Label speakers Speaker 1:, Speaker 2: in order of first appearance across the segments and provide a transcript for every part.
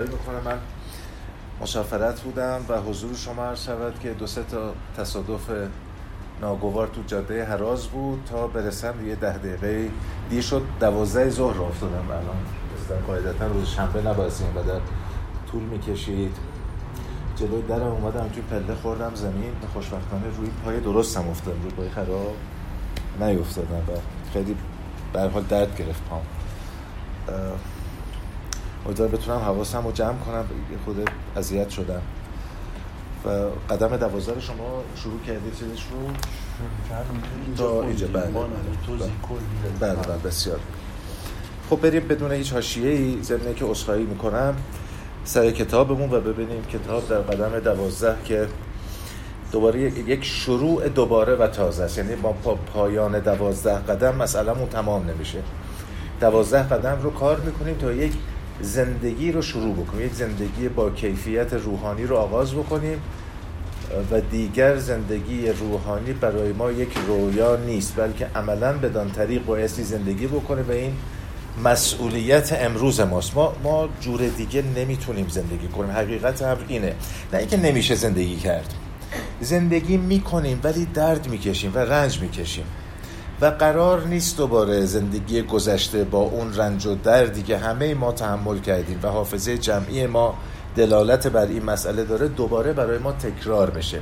Speaker 1: می‌کنه. من مسافرت بودم و حضور شما عرض شود که دو سه تا تصادف ناگوار تو جاده حراز بود تا برسم یه ده دقیقه. دیر شد دوازده ظهر افتادم الان. قاعدتا روز شنبه نبایستیم و در طول می‌کشید. جلوی درم اومدم توی پله خوردم زمین خوشبختانه روی پای درستم افتادم روی پای خراب نیفتادم و خیلی به حال درد گرفت پام. امیدوارم بتونم حواسم رو جمع کنم خود اذیت شدم. و قدم دوازده شما شروع کردید چیزش رو تا اینجا بله بله, بله, بله بسیار. خب بریم بدون هیچ حاشیه ای ضمن که اسخایی می‌کنم. سر کتابمون و ببینیم کتاب در قدم دوازده که دوباره یک شروع دوباره و تازه است. یعنی با پایان دوازده قدم مسئلهمون تمام نمیشه. دوازده قدم رو کار می‌کنیم تا یک زندگی رو شروع بکنیم. یک زندگی با کیفیت روحانی رو آغاز بکنیم و دیگر زندگی روحانی برای ما یک رویا نیست بلکه عملا بدان طریق بایستی زندگی بکنه و این مسئولیت امروز ماست. ما, ما جور دیگه نمی‌تونیم زندگی کنیم. حقیقت امر اینه. نه اینکه نمیشه زندگی کرد. زندگی می‌کنیم ولی درد می‌کشیم و رنج می‌کشیم. و قرار نیست دوباره زندگی گذشته با اون رنج و دردی که همه ما تحمل کردیم و حافظه جمعی ما دلالت بر این مسئله داره دوباره برای ما تکرار بشه.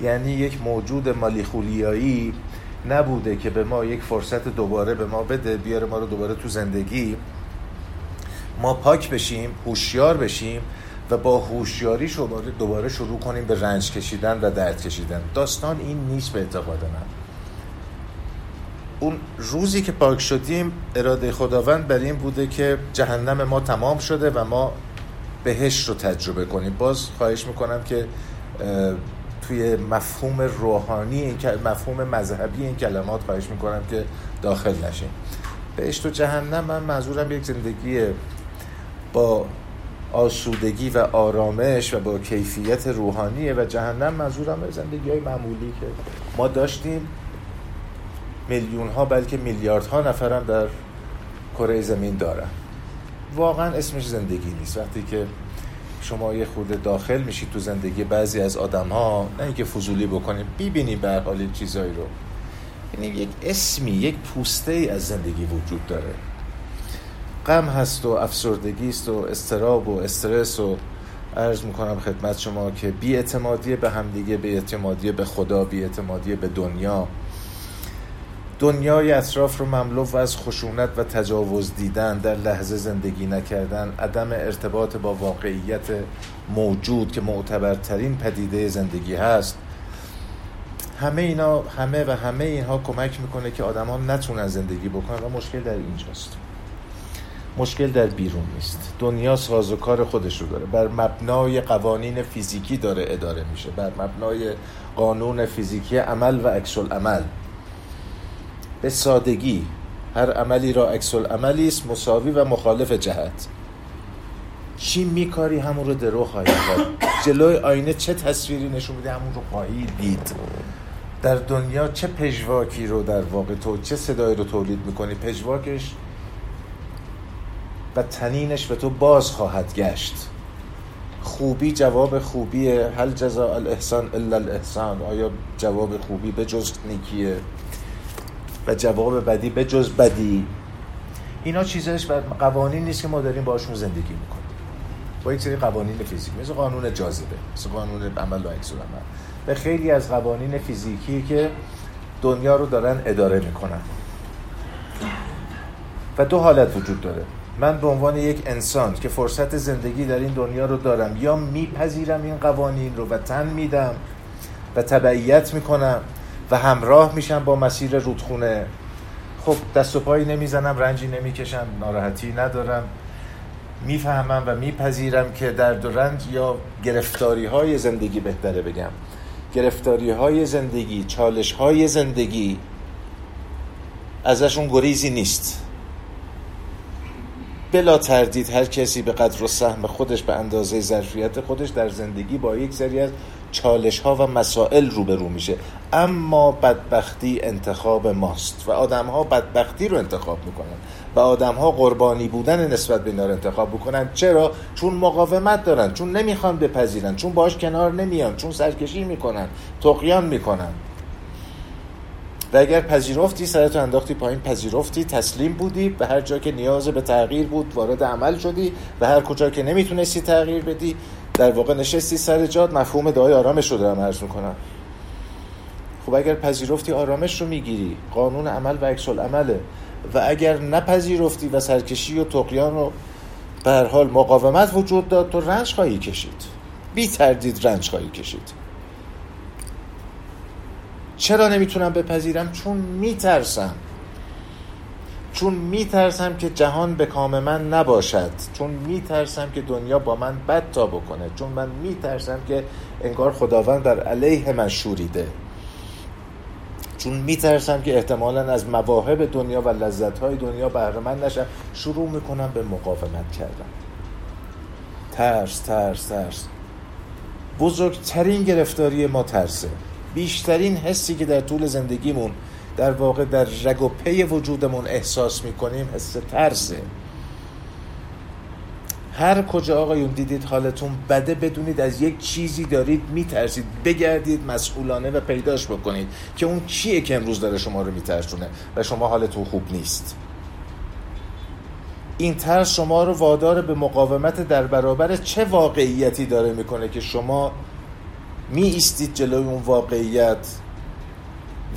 Speaker 1: یعنی یک موجود مالیخولیایی نبوده که به ما یک فرصت دوباره به ما بده بیاره ما رو دوباره تو زندگی. ما پاک بشیم هوشیار بشیم و با هوشیاری دوباره شروع کنیم به رنج کشیدن و درد کشیدن. داستان این نیست به اعتقاد من. اون روزی که پاک شدیم اراده خداوند بر این بوده که جهنم ما تمام شده و ما بهش رو تجربه کنیم. باز خواهش می‌کنم که توی مفهوم روحانی این مفهوم مذهبی این کلمات خواهش می‌کنم که داخل نشیم بهشت و جهنم من منظورم یک زندگی با آسودگی و آرامش و با کیفیت روحانیه و جهنم منظورم زندگی های معمولی که ما داشتیم. میلیون ها بلکه میلیاردها نفرم در کره زمین دارن. واقعا اسمش زندگی نیست. وقتی که شما یه خود داخل میشید تو زندگی بعضی از آدم ها نه اینکه فضولی بکنیم ببینیم به حال چیزایی رو. یعنی یک اسمی یک پوسته ای از زندگی وجود داره. غم هست و افسردگی است و استراب و استرس و عرض می‌کنم خدمت شما که بی اعتمادی به همدیگه به اعتمادی به خدا بی اعتمادی به دنیا. دنیای اطراف رو مملو از خشونت و تجاوز دیدن در لحظه زندگی نکردن عدم ارتباط با واقعیت موجود که معتبرترین پدیده زندگی هست. همه اینا همه و همه اینها کمک می‌کنه که آدم ها نتونن زندگی بکنن و مشکل در اینجاست. مشکل در بیرون نیست. دنیا سازوکار خودش رو داره. بر مبنای قوانین فیزیکی داره اداره میشه. بر مبنای قانون فیزیکی عمل و عکس عمل به سادگی. هر عملی را عکس عملی است مساوی و مخالف جهت. چی میکاری همون رو درو خواهی کرد؟ جلوی آینه چه تصویری نشون میده همون رو خواهی دید؟ در دنیا چه پژواکی رو در واقع تو چه صدایی رو تولید می‌کنی؟ پژواکش و تنینش به تو باز خواهد گشت. خوبی جواب خوبیه. هل جزا الاحسان الا الاحسان. آیا جواب خوبی به جز نیکیه؟ و جواب بدی به جز بدی. اینا چیزش و قوانین نیست که ما داریم باشون زندگی می‌کنیم. با یک سری قوانین فیزیکی مثل قانون جاذبه مثل قانون عمل و عکس عمل به خیلی از قوانین فیزیکی که دنیا رو دارن اداره می‌کنن. و دو حالت وجود داره. من به عنوان یک انسان که فرصت زندگی در این دنیا رو دارم یا میپذیرم این قوانین رو و تن میدم و تبعیت می‌کنم و همراه میشم با مسیر رودخونه. خب دست و پایی نمی‌زنم رنجی نمی‌کشم ناراحتی ندارم. می‌فهمم و میپذیرم که درد و رنج یا گرفتاری های زندگی بهتره بگم. گرفتاری های زندگی چالش های زندگی ازشون گریزی نیست. بلا تردید هر کسی به قدر و سهم خودش به اندازه ظرفیت خودش در زندگی با یک سری از چالش ها و مسائل روبرو میشه. اما بدبختی انتخاب ماست و آدم ها بدبختی رو انتخاب می‌کنن و آدم ها قربانی بودن نسبت به اینا انتخاب بکنن چرا؟ چون مقاومت دارن چون نمی‌خوان بپذیرن چون باش کنار نمیان چون سرکشی می‌کنن تقیان می‌کنن. و اگر پذیرفتی سرتو انداختی پایین پذیرفتی تسلیم بودی به هر جا که نیاز به تغییر بود وارد عمل شدی و هر کجا که نمی‌تونستی تغییر بدی در واقع نشستی سر جاد مفهوم دعای آرامش رو دارم عرض می‌کنم. خب اگر پذیرفتی آرامش رو می‌گیری قانون عمل و عکس عمله و اگر نپذیرفتی و سرکشی و تقیان رو به هر حال مقاومت وجود داد تو رنج خواهی کشید. بی تردید رنج خواهی کشید. چرا نمی‌تونم بپذیرم؟ چون میترسم. چون میترسم که جهان به کام من نباشد چون میترسم که دنیا با من بد تا بکنه چون من میترسم که انگار خداوند در علیه من شوریده. چون میترسم که احتمالا از مواهب دنیا و لذتهای دنیا بهره من نشم شروع می‌کنم به مقاومت کردن. ترس ترس ترس. بزرگترین گرفتاری ما ترسه. بیشترین حسی که در طول زندگیمون در واقع در رگ و پی وجودمون احساس می‌کنیم حس ترسه. هر کجا آقایون دیدید حالتون بده بدونید از یک چیزی دارید میترسید. بگردید مسئولانه و پیداش بکنید که اون چیه که امروز داره شما رو میترسونه و شما حالتون خوب نیست. این ترس شما رو وادار به مقاومت در برابر چه واقعیتی داره می‌کنه که شما می ایستید جلوی اون واقعیت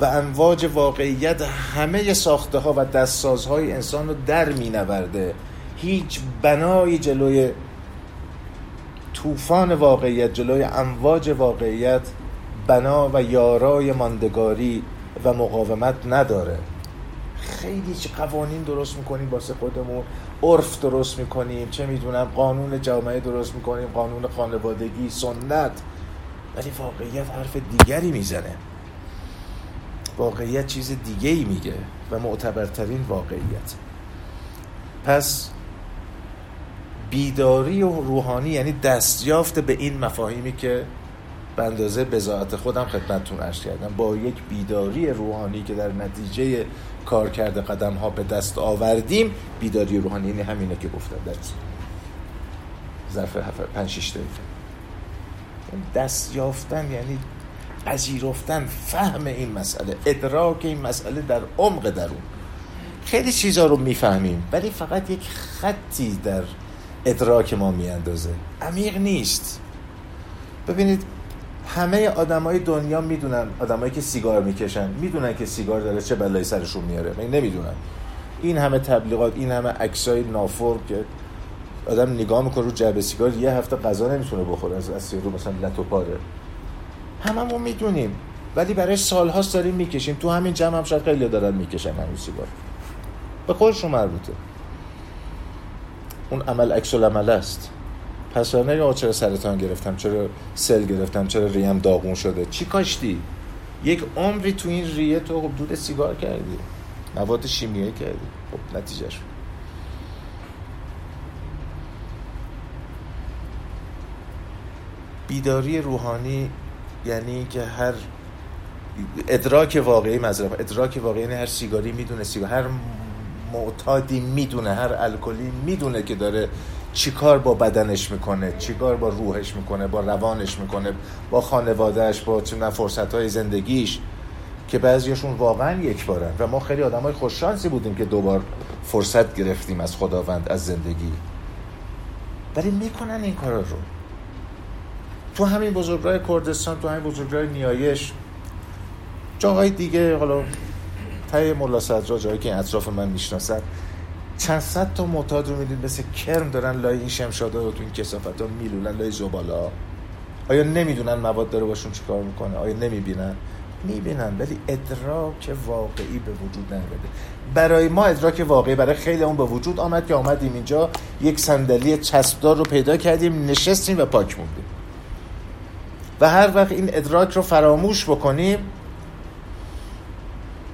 Speaker 1: و امواج واقعیت همه ساخته ها و دستسازهای انسان رو در می نورده هیچ بنای جلوی طوفان واقعیت جلوی امواج واقعیت بنا و یارای ماندگاری و مقاومت نداره. خیلی چه قوانین درست می‌کنیم واسه خودمون عرف درست می‌کنیم چه می‌دونم قانون جامعه درست می‌کنیم قانون خانوادگی سنت. ولی واقعیت حرف دیگری می‌زنه. واقعیت چیز دیگه ای میگه و معتبرترین واقعیت. پس بیداری و روحانی یعنی دستیافت به این مفاهیمی که به اندازه بزاعت خودم خدمتتون عرض کردم با یک بیداری روحانی که در نتیجه کار کرده قدم ها به دست آوردیم بیداری روحانی یعنی همینه که گفتم. در ظرف 5 6 دقیقه. دست یافتن یعنی پذیرفتن فهم این مسئله ادراک این مسئله در عمق درون. خیلی چیزا رو می‌فهمیم ولی فقط یک خطی در ادراک ما میاندازه. عمیق نیست. ببینید همه آدمای دنیا می‌دونن آدمایی که سیگار می‌کشن می‌دونن که سیگار داره چه بلایی سرشون میاره من نمی‌دونن این همه تبلیغات این همه عکسای نافور که آدم نگاه می‌کنه رو جعبه سیگار یه هفته غذا نمی‌تونه بخوره از از رو مثلا لتو پاره هممون می‌دونیم. ولی برای سالهاست داریم می‌کشیم. تو همین جمع هم شاید خیلی دارن می‌کشن همین سیگار. به خودشون مربوطه اون عمل عکس العمل است. پس نگه چرا سرطان گرفتم؟ چرا سل گرفتم؟ چرا ریم داغون شده؟ چی کاشتی؟ یک عمری تو این ریه تو خب دود سیگار کردی. مواد شیمیایی کردی. خب نتیجهش بیداری روحانی یعنی که هر ادراک واقعی مذرب ادراک واقعی یعنی هر سیگاری می‌دونه سیگار هر معتادی می‌دونه هر الکلی می‌دونه که داره چیکار با بدنش می‌کنه چیکار با روحش می‌کنه با روانش می‌کنه با خانوادهش با چه فرصت های زندگیش که بعضیشون واقعا یک بارن. و ما خیلی آدم های خوششانسی بودیم که دوبار فرصت گرفتیم از خداوند از زندگی. ولی می‌کنن این کارا رو. تو همین بزرگراه کردستان تو همین بزرگراه نیایش. جاهای دیگه حالا تای ملا صدرا جایی که اطراف من می‌شناسد چند صد تا معتاد رو می‌دید مثل کرم دارن لای این شمشاده و تو این کسافت ها میلولن لای زبالا. آیا نمی‌دونن مواد داره باشون چیکار می‌کنه؟ آیا نمی‌بینن؟ می‌بینن ولی ادراک واقعی به وجود نمیده برای ما ادراک واقعی برای خیلی اون به وجود آمد که آمدیم اینجا یک صندلی چسبدار رو پیدا کردیم نشستیم و پاک موندیم. و هر وقت این ادراک رو فراموش بکنیم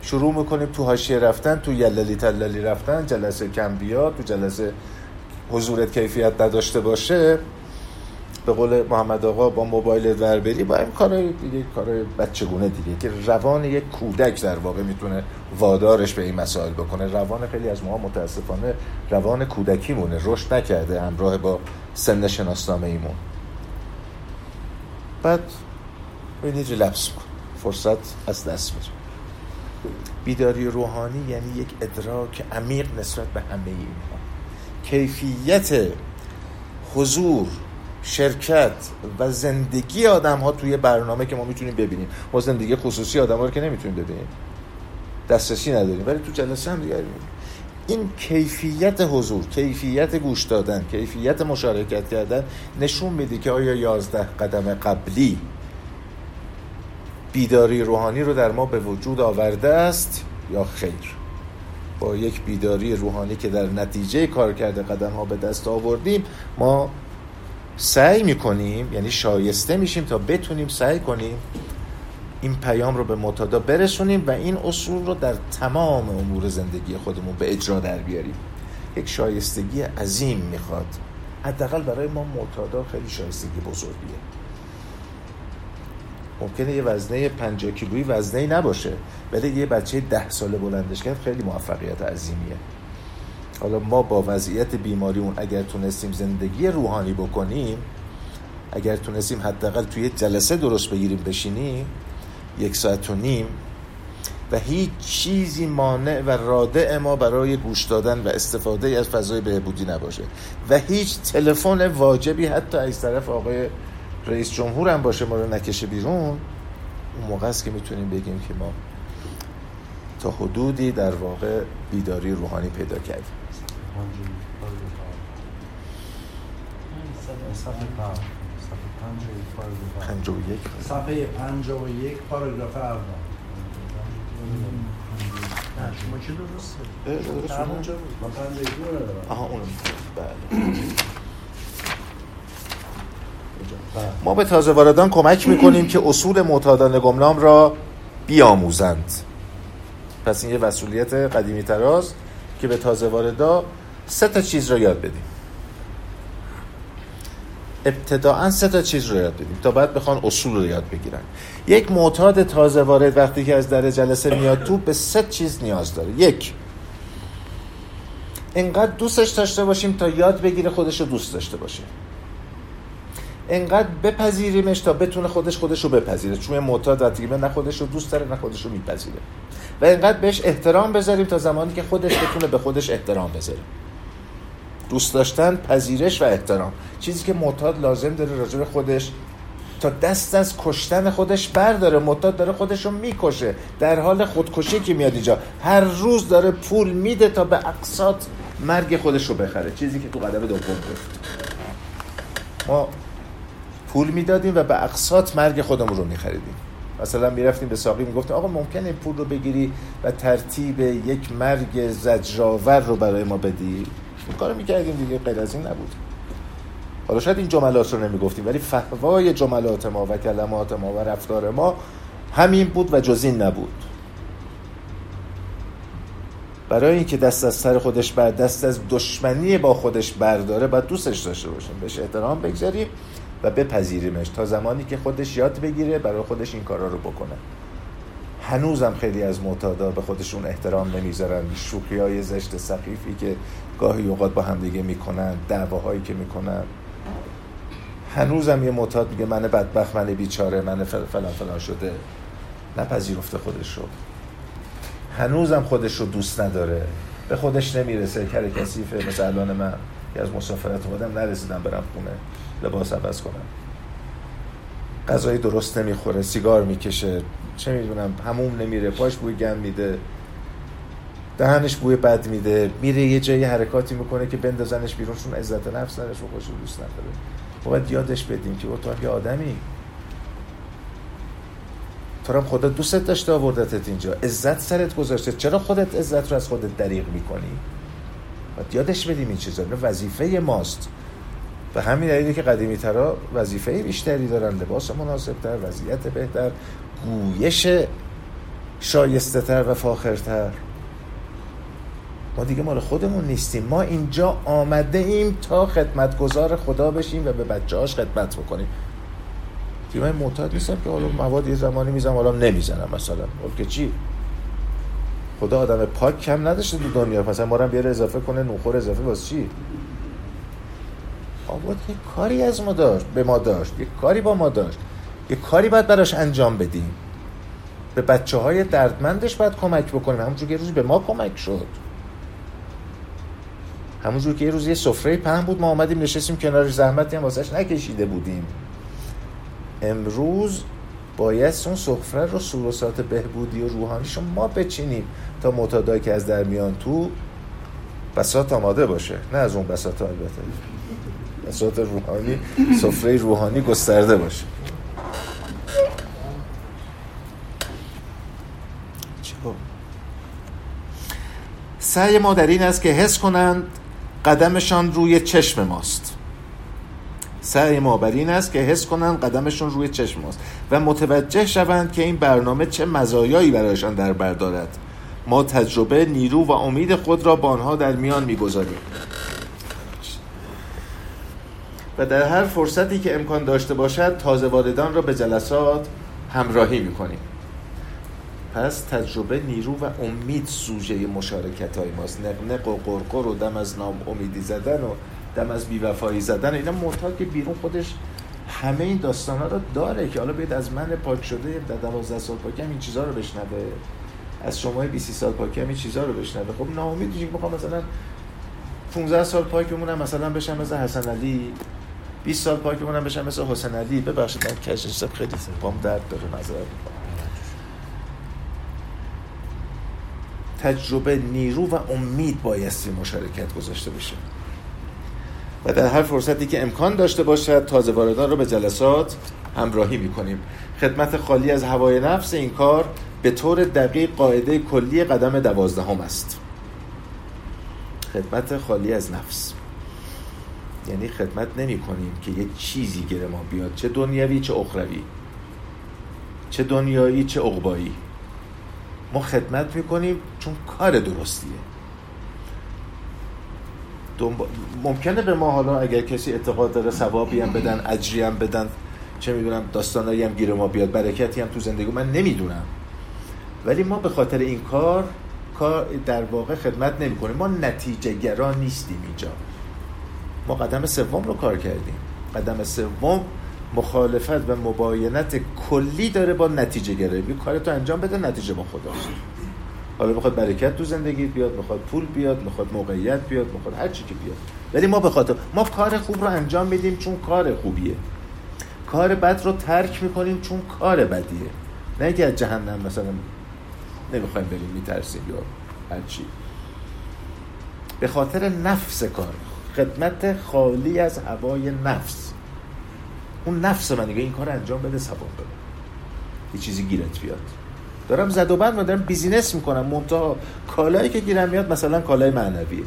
Speaker 1: شروع می‌کنیم تو حاشیه رفتن تو یللی تللی رفتن جلسه کم بیاد تو جلسه حضورت کیفیت نداشته باشه. به قول محمد آقا با موبایل ور بری با این کار دیگه کار بچگونه دیگه که روان یک کودک در واقع می‌تونه وادارش به این مسائل بکنه. روان خیلی از ما متاسفانه روان کودکی مونه رشد نکرده همراه با سن شناسنامه ایمون بعد ببینید ریلپس فرصت از دست میره بیداری روحانی یعنی یک ادراک عمیق نسبت به همه اینها. کیفیت حضور شرکت و زندگی آدم ها توی برنامه که ما می‌تونیم ببینیم. ما زندگی خصوصی آدم ها رو که نمی‌تونیم ببینیم. دسترسی نداریم. ولی تو جلسه هم دیگه این کیفیت حضور کیفیت گوش دادن کیفیت مشارکت کردن نشون میده که آیا یازده قدم قبلی بیداری روحانی رو در ما به وجود آورده است یا خیر؟ با یک بیداری روحانی که در نتیجه کار کرده قدم ها به دست آوردیم ما سعی می‌کنیم یعنی شایسته میشیم تا بتونیم سعی کنیم این پیام رو به متادا برسونیم و این اصول رو در تمام امور زندگی خودمون به اجرا در بیاریم. یک شایستگی عظیم می‌خواد. حداقل برای ما معتادا خیلی شایستگی بزرگیه. ممکنه یه وزنه 50 کیلویی وزنه نباشه ولی یه بچه ده ساله بلندش کرد خیلی موفقیت عظیمیه. حالا ما با وضعیت بیماری اون اگر تونستیم زندگی روحانی بکنیم اگر تونستیم حداقل توی جلسه درست بگیریم بشینیم یک ساعت و نیم و هیچ چیزی مانع و رادع ما برای گوش دادن و استفاده از فضای بهبودی نباشه. و هیچ تلفن واجبی حتی از طرف آقای رئیس جمهور هم باشه ما رو نکشه بیرون. اون موقع است که می‌تونیم بگیم که ما تا حدودی در واقع بیداری روحانی پیدا کردیم.
Speaker 2: پنجا و یک. صفحه پنجا و یک پاراگراف اول. شما چه درسته؟
Speaker 1: آها اون بله. ما به تازه واردان کمک می‌کنیم که اصول معتادان گمنام را بیاموزند. پس این یه وسولیت قدیمی تراز که به تازه واردا سه تا چیز رو یاد بدیم. ابتداعا سه تا چیز رو یاد بدیم تا بعد بخوان اصول رو یاد بگیرن. یک معتاد تازه وارد وقتی که از در جلسه میاد تو به سه چیز نیاز داره. یک انقدر دوستش داشته باشیم تا یاد بگیره خودش رو دوست داشته باشه. انقدر بپذیریمش تا بتونه خودش خودش رو بپذیره. چون معتاد وقتی نه خودش رو دوست داره نه خودش رو میپذیره. و انقدر بهش احترام بذاریم تا زمانی که خودش بتونه به خودش احترام بذاره. دوست داشتن پذیرش و احترام. چیزی که معتاد لازم داره راجع به خودش تا دست از کشتن خودش برداره. معتاد داره خودش رو می‌کشه. در حال خودکشی که میاد اینجا. هر روز داره پول میده تا به اقساط مرگ خودش رو بخره. چیزی که تو قدم دوم گفت ما پول می‌دادیم و به اقساط مرگ خودمون رو میخریدیم. مثلا می‌رفتیم به ساقی می‌گفتیم آقا ممکنه پول رو بگیری و ترتیب یک مرگ زجرآور رو برای ما بدی؟ این کارو می‌کردیم دیگه غیر از این نبود. حالا شاید این جملات رو نمی‌گفتیم ولی فهوای جملات ما و کلمات ما و رفتار ما همین بود و جز این نبود. برای اینکه دست از سر خودش بر دست از دشمنی با خودش برداره باید دوستش داشته باشیم. بهش احترام بگذاریم و بپذیریمش تا زمانی که خودش یاد بگیره برای خودش این کارا رو بکنه. هنوزم خیلی از معتادا به خودشون احترام نمی‌ذارن. شوخی های زشت سخیفی که گاهی اوقات با همدیگه می‌کنن دعواهایی که می‌کنن. هنوزم یه معتاد میگه من بدبخت من بیچاره من فلان فلان شده. نپذیرفته خودش رو. هنوزم خودش رو دوست نداره. به خودش نمی‌رسه. کر کسیفه مثل الان من که از مسافرت اومدم نرسیدم برم خونه. لباس عوض کنم. غذای درست نمی‌خوره. سیگار می‌کشه. چه می‌دونم هموم نمیره پاش بوی گم میده دهنش بوی بد میده میره یه جایی حرکاتی می‌کنه که بندازنش بیرون چون عزت نفس نداره و خوش دوست نداره. باید یادش بدیم که تو یه آدمی. تو هم خدا دوستت داشته آوردتت اینجا. عزت سرت گذاشته. چرا خودت عزت رو از خودت دریغ می‌کنی؟ باید یادش بدیم این چیزا. وظیفه ماست. و همین دلیلی که قدیمی ترا وظیفه بیشتری دارن لباس مناسب تر وضعیت بهتر. گویش شایسته تر و فاخرتر. ما دیگه مال خودمون نیستیم. ما اینجا آمده ایم تا خدمتگزار خدا بشیم و به بچه خدمت بکنیم. دیگه من معتاد نیستم که حالا مواد یه زمانی می‌زنم حالا نمی‌زنم مثلا. که چی؟ خدا آدم پاک کم نداشته تو دنیا. مثلا ما رو بیاره اضافه کنه نوخور اضافه واسه چی؟ آباد یه کاری از ما داشت به ما داشت. یه کاری با ما داشت. یه کاری باید براش انجام بدیم. به بچه های دردمندش باید کمک بکنیم. همونجور که یه روزی به ما کمک شد. همونجور که یه روز یه سفره پهن بود ما آمدیم نشستیم کنار زحمتی هم واسهش نکشیده بودیم. امروز باید اون سفره رو سروسات بهبودی و روحانیشون ما بچینیم تا معتادایی که از در میان تو بسات آماده باشه. نه از اون بسات البته. بسات روحانی سفره روحانی گسترده باشه. سعی ما در این است که حس کنند قدمشان روی چشم ماست. سعی ما بر این است که حس کنند قدمشون روی چشم ماست و متوجه شوند که این برنامه چه مزایایی برایشان در بردارد ما تجربه نیرو و امید خود را با آنها در میان می‌گذاریم. و در هر فرصتی که امکان داشته باشد تازه واردان را به جلسات همراهی می‌کنیم. پس تجربه نیرو و امید سوژه مشارکت های ماست. نقنق و قرقر و دم از نام امیدی زدن و دم از بیوفایی زدن اینا معتاد که بیرون خودش همه این داستان ها رو داره که حالا بیاد از من پاک شده در دوازده سال پاکم این چیزها رو بشنوه. از شما 20 سال پاکم این چیزها رو بشنوه. خب ناامید که می‌خوام مثلا 15 سال پاک بمونم مثلا بشم مثل حسن علی 20 سال پاک بمونم بشم مثل حسین علی. ببخشید من کشش خیلی بام درد داره معذرت تجربه نیرو و امید بایستی مشارکت گذاشته بشه و در هر فرصتی که امکان داشته باشد تازه واردان رو به جلسات همراهی می‌کنیم. خدمت خالی از هوای نفس این کار به طور دقیق قاعده کلی قدم دوازدهم است. خدمت خالی از نفس. یعنی خدمت نمی کنیم که یه چیزی گره ما بیاد چه دنیوی چه اخروی. چه دنیایی چه عقبایی. ما خدمت می‌کنیم چون کار درستیه. ممکنه به ما حالا اگر کسی اعتقاد داره ثوابی هم بدن اجری هم بدن چه می‌دونم داستانایی هم گیر ما بیاد برکتی هم تو زندگی من نمی‌دونم. ولی ما به خاطر این کار کار در واقع خدمت نمی کنیم ما نتیجه گرا نیستیم اینجا. ما قدم سوم رو کار کردیم. قدم سوم مخالفت و مباینت کلی داره با نتیجه گرایی. کار کارتو انجام بده نتیجه با خداست حالا می‌خواد برکت تو زندگی بیاد می‌خواد پول بیاد می‌خواد موقعیت بیاد می‌خواد هر چی که بیاد. ولی ما به خاطر ما کار خوب رو انجام میدیم چون کار خوبیه. کار بد رو ترک می‌کنیم چون کار بدیه. نه اینکه از جهنم مثلا نمی‌خوایم بریم میترسیم یا هر چی. به خاطر نفس کار. خدمت خالی از هوای نفس. اون نفس من این کار انجام بده ثواب بده. یه چیزی گیرت بیاد. دارم زد و بند و دارم بیزینس می‌کنم. منتها کالایی که گیرم میاد مثلا کالای معنویه.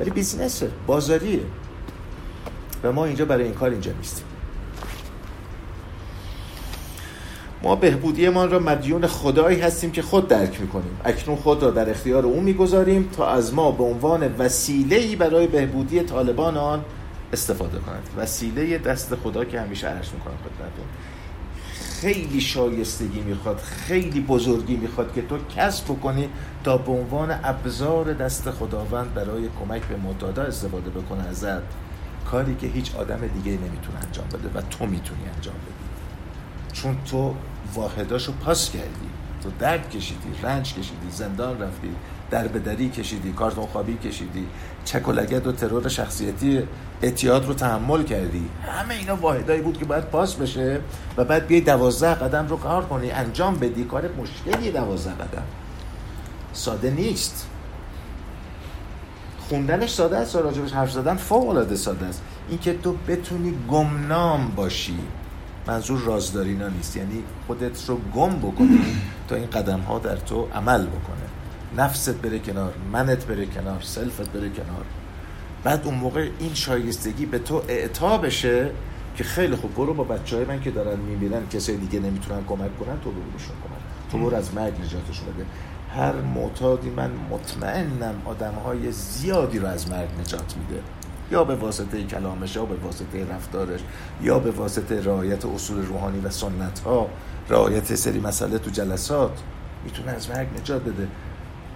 Speaker 1: ولی بیزینسه بازاریه. و ما اینجا برای این کار اینجا نیستیم. ما بهبودیمان را مدیون خدایی هستیم که خود درک می‌کنیم. اکنون خود را در اختیار او می‌گذاریم تا از ما به عنوان وسیله برای بهبودی طالبان آن استفاده کند وسیله دست خدا که همیشه عرض می‌کنم خدمتتون. خیلی شایستگی می‌خواد خیلی بزرگی می‌خواد که تو کسب کنی تا به عنوان ابزار دست خداوند برای کمک به معتادا استفاده بکنه ازت. کاری که هیچ آدم دیگه نمی‌تونه انجام بده و تو می‌تونی انجام بدی. چون تو واحداشو پاس کردی تو درد کشیدی رنج کشیدی زندان رفتی در بدری کشیدی کارتون خوابی کشیدی چک و لگد و ترور شخصیتی اعتیاد رو تحمل کردی. همه اینا واحدایی بود که باید پاس بشه و بعد بیای دوازده قدم رو کار کنی انجام بدی. کار مشکلی دوازده قدم. ساده نیست. خوندنش ساده است راجبش حرف زدن فوق العاده ساده است. اینکه تو بتونی گمنام باشی منظور رازدارینا نیست. یعنی خودت رو گم بکنی تا این قدم ها در تو عمل بکنه. نفست بره کنار منت بره کنار سلفت بره کنار. بعد اون موقع این شایستگی به تو اعطا بشه که خیلی خوب برو با بچه های من که دارن می‌بینن کسی دیگه نمی‌تونن کمک کنن تو برو بشون کمک تو برو از مرگ نجاتشون بده. هر معتادی من مطمئنم آدم های زیادی رو از مرگ نجات میده. یا به واسطه کلامش یا به واسطه رفتارش یا به واسطه رعایت اصول روحانی و سنت ها رعایت سری مسئله تو جلسات می‌تونه از مرگ نجات بده.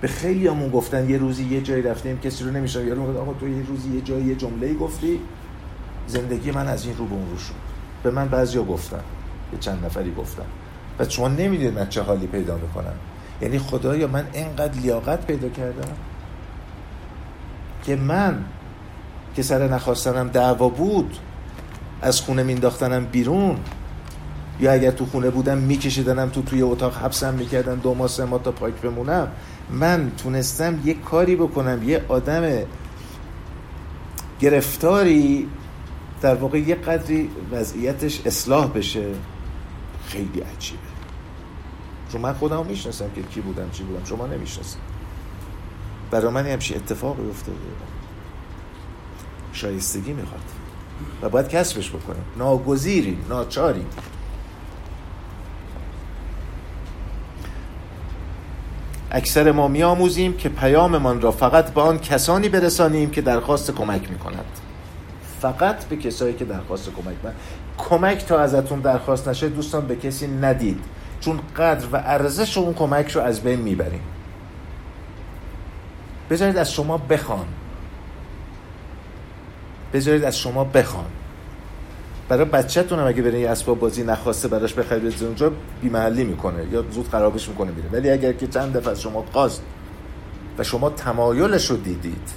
Speaker 1: به خیلی همون گفتن یه روزی یه جایی رفتیم کسی رو نمیشه یارو میگه آقا تو یه روزی یه جایی یه جمله گفتی. زندگی من از این رو به اون رو شد. به من بعضیا گفتن به چند نفری گفتن. و شما نمی‌دونید من چه حالی پیدا می‌کنم. یعنی خدایا من اینقدر لیاقت پیدا کردم که من که سر نخواستنم دعوا بود از خونه مینداختنم بیرون یا اگر تو خونه بودم میکشیدنم تو توی اتاق حبسم می‌کردن دو ماه سه ماه تا پاک بمونم. من تونستم یه کاری بکنم یه آدم گرفتاری در واقع یه قدری وضعیتش اصلاح بشه خیلی عجیبه. چون من خودم می‌شناسم که کی بودم چی بودم شما نمی‌شناسم برای من همچین اتفاقی افتاده. شایستگی می‌خواد. و باید کسبش بکنیم ناگزیریم ناچاریم. اکثر ما میآموزیم که پیاممان را فقط به آن کسانی برسانیم که درخواست کمک می‌کنند فقط به کسایی که درخواست کمک من کمک تا ازتون درخواست نشه دوستان به کسی ندید. چون قدر و ارزش اون کمک رو از بین می‌بریم. بذارید از شما بخوان. بذارید از شما بخوان. برای بچه‌تون هم اگه برین یه اسباب بازی نخواسته براش بخرید اونجا؟ بیمحلی می‌کنه یا زود خرابش می‌کنه میره. ولی اگر که چند دفعه از شما خواست و شما تمایلش رو دیدید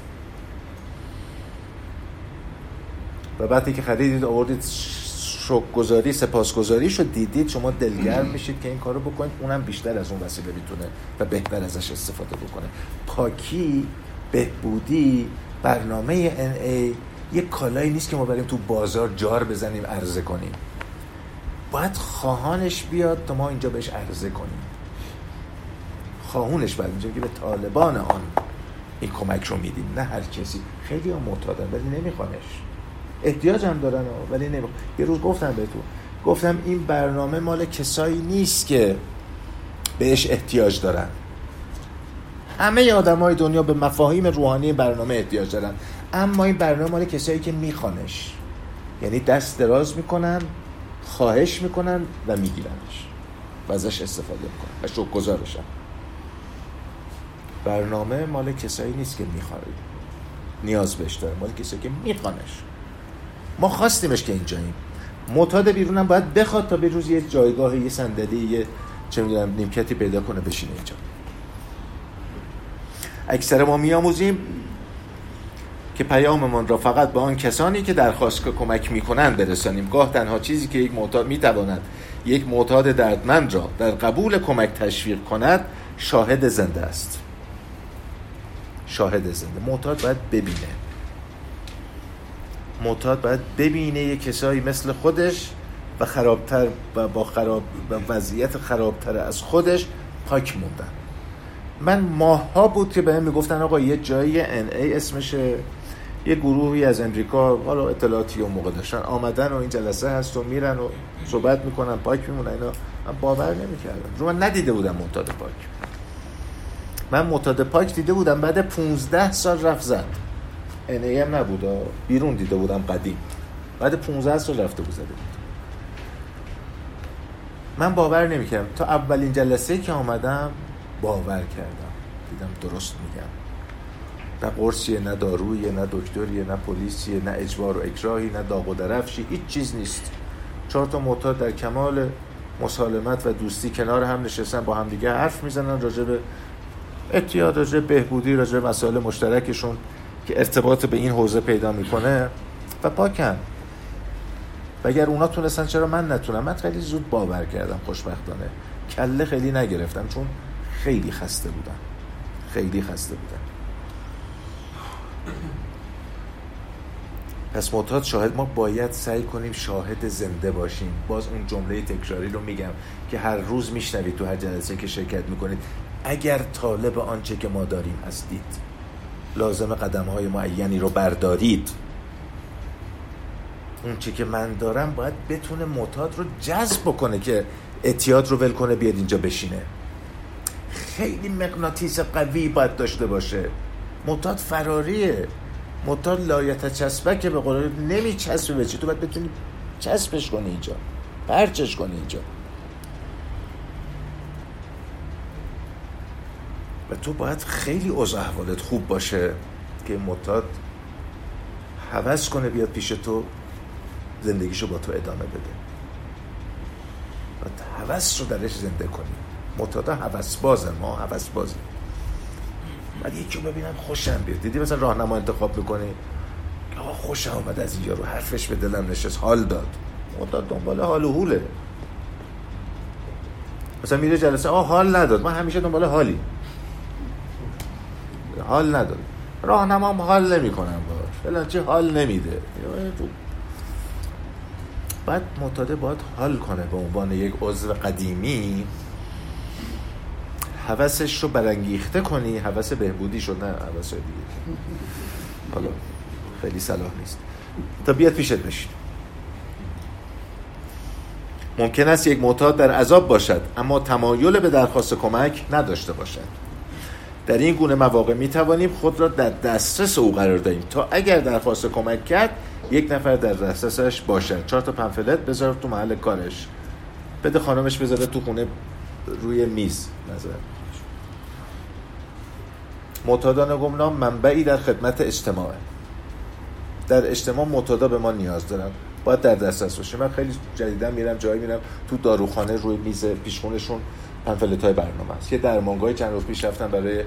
Speaker 1: و بعدی که خریدید آوردید شکرگزاری سپاسگزاری رو دیدید شما دلگرم میشید که این کارو بکنید. اونم بیشتر از اون وسیله می‌تونه و بهتر ازش استفاده بکنه. پاکی بهبودی برنامه ای یه کالایی نیست که ما بریم تو بازار جار بزنیم عرضه کنیم. باید خواهانش بیاد تا ما اینجا بهش عرضه کنیم. خواهونش باید اینجا که به طالبان آن این کمک رو میدیم. نه هر کسی. خیلی هم معتادن ولی نمیخوانش. احتیاج هم دارن ولی نمی‌خوان یه روز گفتم بهتون. گفتم این برنامه مال کسایی نیست که بهش احتیاج دارن. همه آدم های دنیا به مفاهیم روحانی برنامه احتیاج دارن. اما این برنامه مال کسایی که میخوانش. یعنی دست دراز می‌کنن خواهش می‌کنن و میگیرنش. و ازش استفاده می‌کنن و گذارشن برنامه مال کسایی نیست که می‌خواد نیاز بهش داره. مال کسایی که میخوانش. ما خواستیمش که اینجاییم معتاد بیرونم باید بخواد تا به روز یه جایگاه یه صندلی یه چه می‌دونم نیمکتی پیدا کنه بشینه اینجا. اکثر ما میآموزیم که پیاممان را فقط به آن کسانی که درخواست کمک می‌کنند برسانیم. گاه تنها چیزی که یک معتاد می‌تواند یک معتاد دردمند را در قبول کمک تشویق کند شاهد زنده است. شاهد زنده. معتاد باید ببینه. معتاد باید ببینه یه کسایی مثل خودش و خرابتر و با خراب و وضعیت خرابتر از خودش پاک موندن. من ماها بود که بهم می‌گفتن آقا یه جایی ای اسمشه. یه گروهی از امریکا حالا اطلاعاتی و موقع داشتن آمدن و این جلسه هست و میرن و صحبت می‌کنن پاک میمونن اینا. من باور نمی‌کردم. رو من ندیده بودم معتاد پاک. من معتاد پاک دیده بودم بعد 15 سال رفت زد. هم نبود بیرون دیده بودم قدیم. بعد 15 سال رفته بود زده بود. من باور نمی‌کردم. تا اولین جلسه که آمدم باور کردم. دیدم درست میگم. نه قرصیه نه دارویه نه دکتریه نه پلیسیه نه اجبار و اکراهی نه داغ و درفشی هیچ چیز نیست. چهار تا معتاد در کمال مسالمت و دوستی کنار هم نشستن با هم دیگه حرف می‌زنن راجع به اتیاد راجع بهبودی راجع به مسائل مشترکشون که ارتباط به این حوزه پیدا می‌کنه و پاکن. و اگر اونا تونستن چرا من نتونم؟ من خیلی زود باور کردم خوشبختانه. کله خیلی نگرفتم چون خیلی خسته بودم. خیلی خسته بودم. پس معتاد شاهد ما باید سعی کنیم شاهد زنده باشیم. باز اون جمله تکراری رو میگم که هر روز میشنوید تو هر جلسه که شرکت می‌کنید. اگر طالب آنچه که ما داریم هستید لازم قدم های معینی رو بردارید. اون چه که من دارم باید بتونه معتاد رو جذب بکنه که اتیاد رو ول کنه بیاد اینجا بشینه. خیلی مغناطیس قوی باید داشته باشه. معتاد فراریه معتاد لایت چسبه که به قول نمی چسبه به چی تو باید بتونی چسبش کنی اینجا پرچش کنی اینجا. و تو باید خیلی اوضاع احوالت خوب باشه که معتاد حوض کنه بیاد پیش تو زندگیشو با تو ادامه بده. باید حوض رو درش زنده کنی. معتادا حوض بازه ما حوض بازه بعد یکی رو ببینم خوشم بیاد. دیدی مثلا راهنما انتخاب می‌کنی؟ که آقا خوشم آمد از اینجا رو حرفش به دلم نشست. حال داد. معتاد دنبال حال و حوله. مثلا میره جلسه آه حال نداد. من همیشه دنبال حالی. حال نداد. راهنمام حال نمی‌کنم باش فلان چه حال نمیده. بعد معتاده باید حال کنه به عنوان یک عضو قدیمی. حوثش رو برانگیخته کنی حوث بهبودی شد نه حوث دیگه. حالا خیلی صلاح نیست. تا بیاد پیشت بشین. ممکن است یک معتاد در عذاب باشد اما تمایل به درخواست کمک نداشته باشد. در این گونه مواقع می توانیم خود را در دسترس او قرار دهیم. تا اگر درخواست کمک کرد یک نفر در دسترسش باشد. چهار تا پنفلت بذار تو محل کارش. بده خانمش بذاره تو خونه. روی میز نظر. معتادان گمنام منبعی در خدمت اجتماعه. در اجتماع معتادا به ما نیاز دارن. باید در دسترس باشه من خیلی جدیدا میرم جایی میرم تو داروخانه روی میز پیشخونشون پنفلت های برنامه است. یه درمانگاه چند روز پیش رفتم برای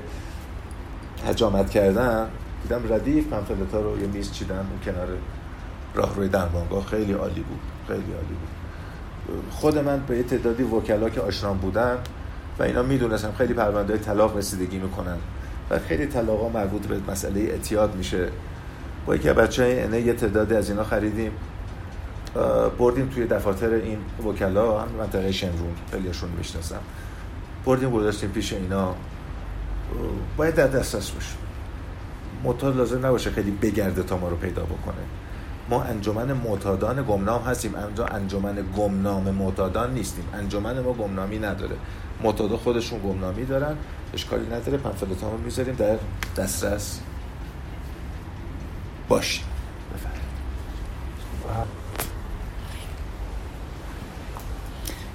Speaker 1: حجامت کردن. دیدم ردیف پنفلت ها رو یه میز چیدن اون کنار راه روی درمانگاه. خیلی عالی بود. خیلی عالی بود. خود من به تعدادی وکلا که آشنام بودن و اینا می‌دونستم خیلی پرونده طلاق رسیدگی می‌کنن و خیلی طلاق ها مربوط به مسئله اعتیاد میشه. با یکی بچه اینه یه تعدادی از اینا خریدیم بردیم توی دفاتر این وکلا هم منطقه شمرون خیلیشون می‌شناسم. بردیم گذاشتیم پیش اینا. باید در دسترس باشه. معتاد لازم نباشه خیلی بگرده تا ما رو پیدا بکنه. ما انجمن معتادان گمنام هستیم. انجا انجمن گمنام معتادان نیستیم. انجمن ما گمنامی نداره. معتادا خودشون گمنامی دارن. اشکالی نداره. پنفلت ها می‌ذاریم. در دسترس باشیم.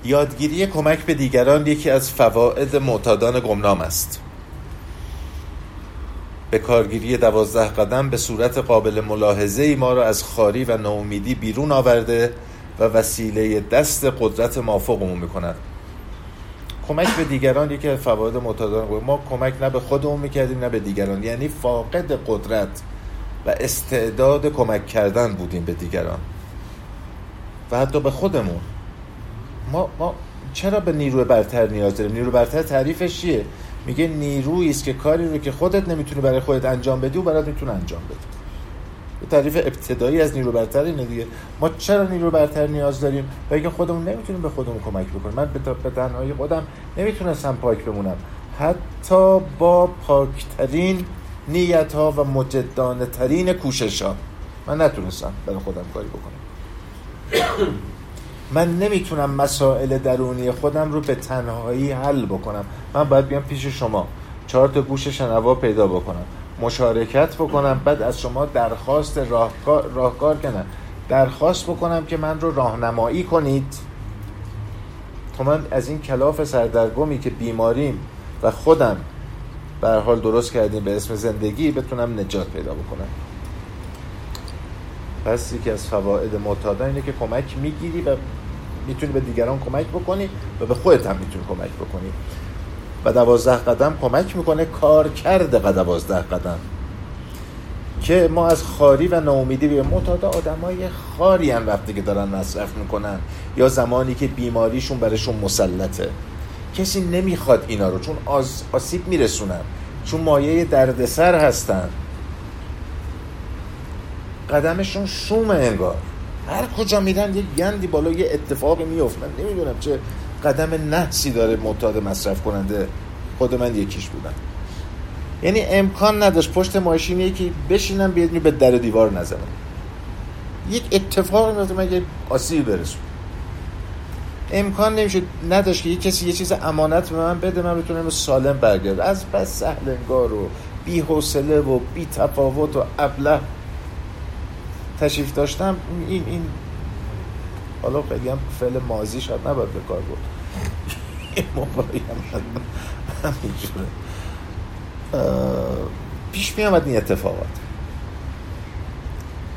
Speaker 1: یادگیری کمک به دیگران یکی از فواید معتادان گمنام است. به کارگیری دوازده قدم به صورت قابل ملاحظه ای ما را از خاری و ناامیدی بیرون آورده و وسیله دست قدرت مافوقمون می‌کند. کمک به دیگران یکی از فواید معتادان ما کمک نه به خودمون می‌کردیم نه به دیگران. یعنی فاقد قدرت و استعداد کمک کردن بودیم به دیگران. و حتی به خودمون. ما, ما چرا به نیروی برتر نیاز داریم؟ نیروی برتر تعریفش چیه؟ میگه نیرویی است که کاری رو که خودت نمی‌تونی برای خودت انجام بدی و برات می‌تونه انجام بده. به تعریف ابتدایی از نیرو برتر اینه دیگه. ما چرا نیرو برتر نیاز داریم؟ و اینکه خودمون نمی‌تونیم به خودمون کمک بکنیم. من به تنهایی خودم نمی‌تونستم پاک بمونم. حتی با پاکترین نیت ها و مجدانه ترین کوشش ها من نتونستم برای خودم کاری بکنم. من نمی‌تونم مسائل درونی خودم رو به تنهایی حل بکنم. من باید بیام پیش شما. چهار تا گوش شنوا پیدا بکنم. مشارکت بکنم. بعد از شما درخواست راهکار, راهکار کنم درخواست بکنم که من رو راهنمایی کنید. تا من از این کلاف سردرگمی که بیماریم و خودم به حال درست کردیم به اسم زندگی بتونم نجات پیدا بکنم. پس یکی از فواید معتادان اینه که کمک می‌گیری و می‌تونی به دیگران کمک بکنی و به خودت هم می‌تونی کمک بکنی. و دوازده قدم کمک می‌کنه کار کرده دوازده قدم. که ما از خاری و ناامیدی به معتاد آدمای خاری هم وقتی که دارن مصرف می‌کنن یا زمانی که بیماریشون برشون مسلطه. کسی نمی‌خواد اینا رو چون آسیب میرسونن. چون مایه دردسر هستن. قدمشون شوم انگار. هر کجا میرن یه گندی بالا یه اتفاقی میفت من نمی‌دونم چه قدم نحسی داره معتاد مصرف کننده. خود من یکیش بودم. یعنی امکان نداشت پشت ماشین یکی بشینم بیاد به در دیوار نزنم. یک اتفاق میفته من یه آسیبی برسون. امکان نمیشه نداشت که یه کسی یه چیز امانت به من بده من بتونم سالم برگرد از بس سهلنگار و بی حوصله و بی تفاوت و ابله. تشریف داشتم این این حالا خیلی هم فعل مازی شاید نباید به کار بود این همینجوره. پیش می آمد این اتفاقات.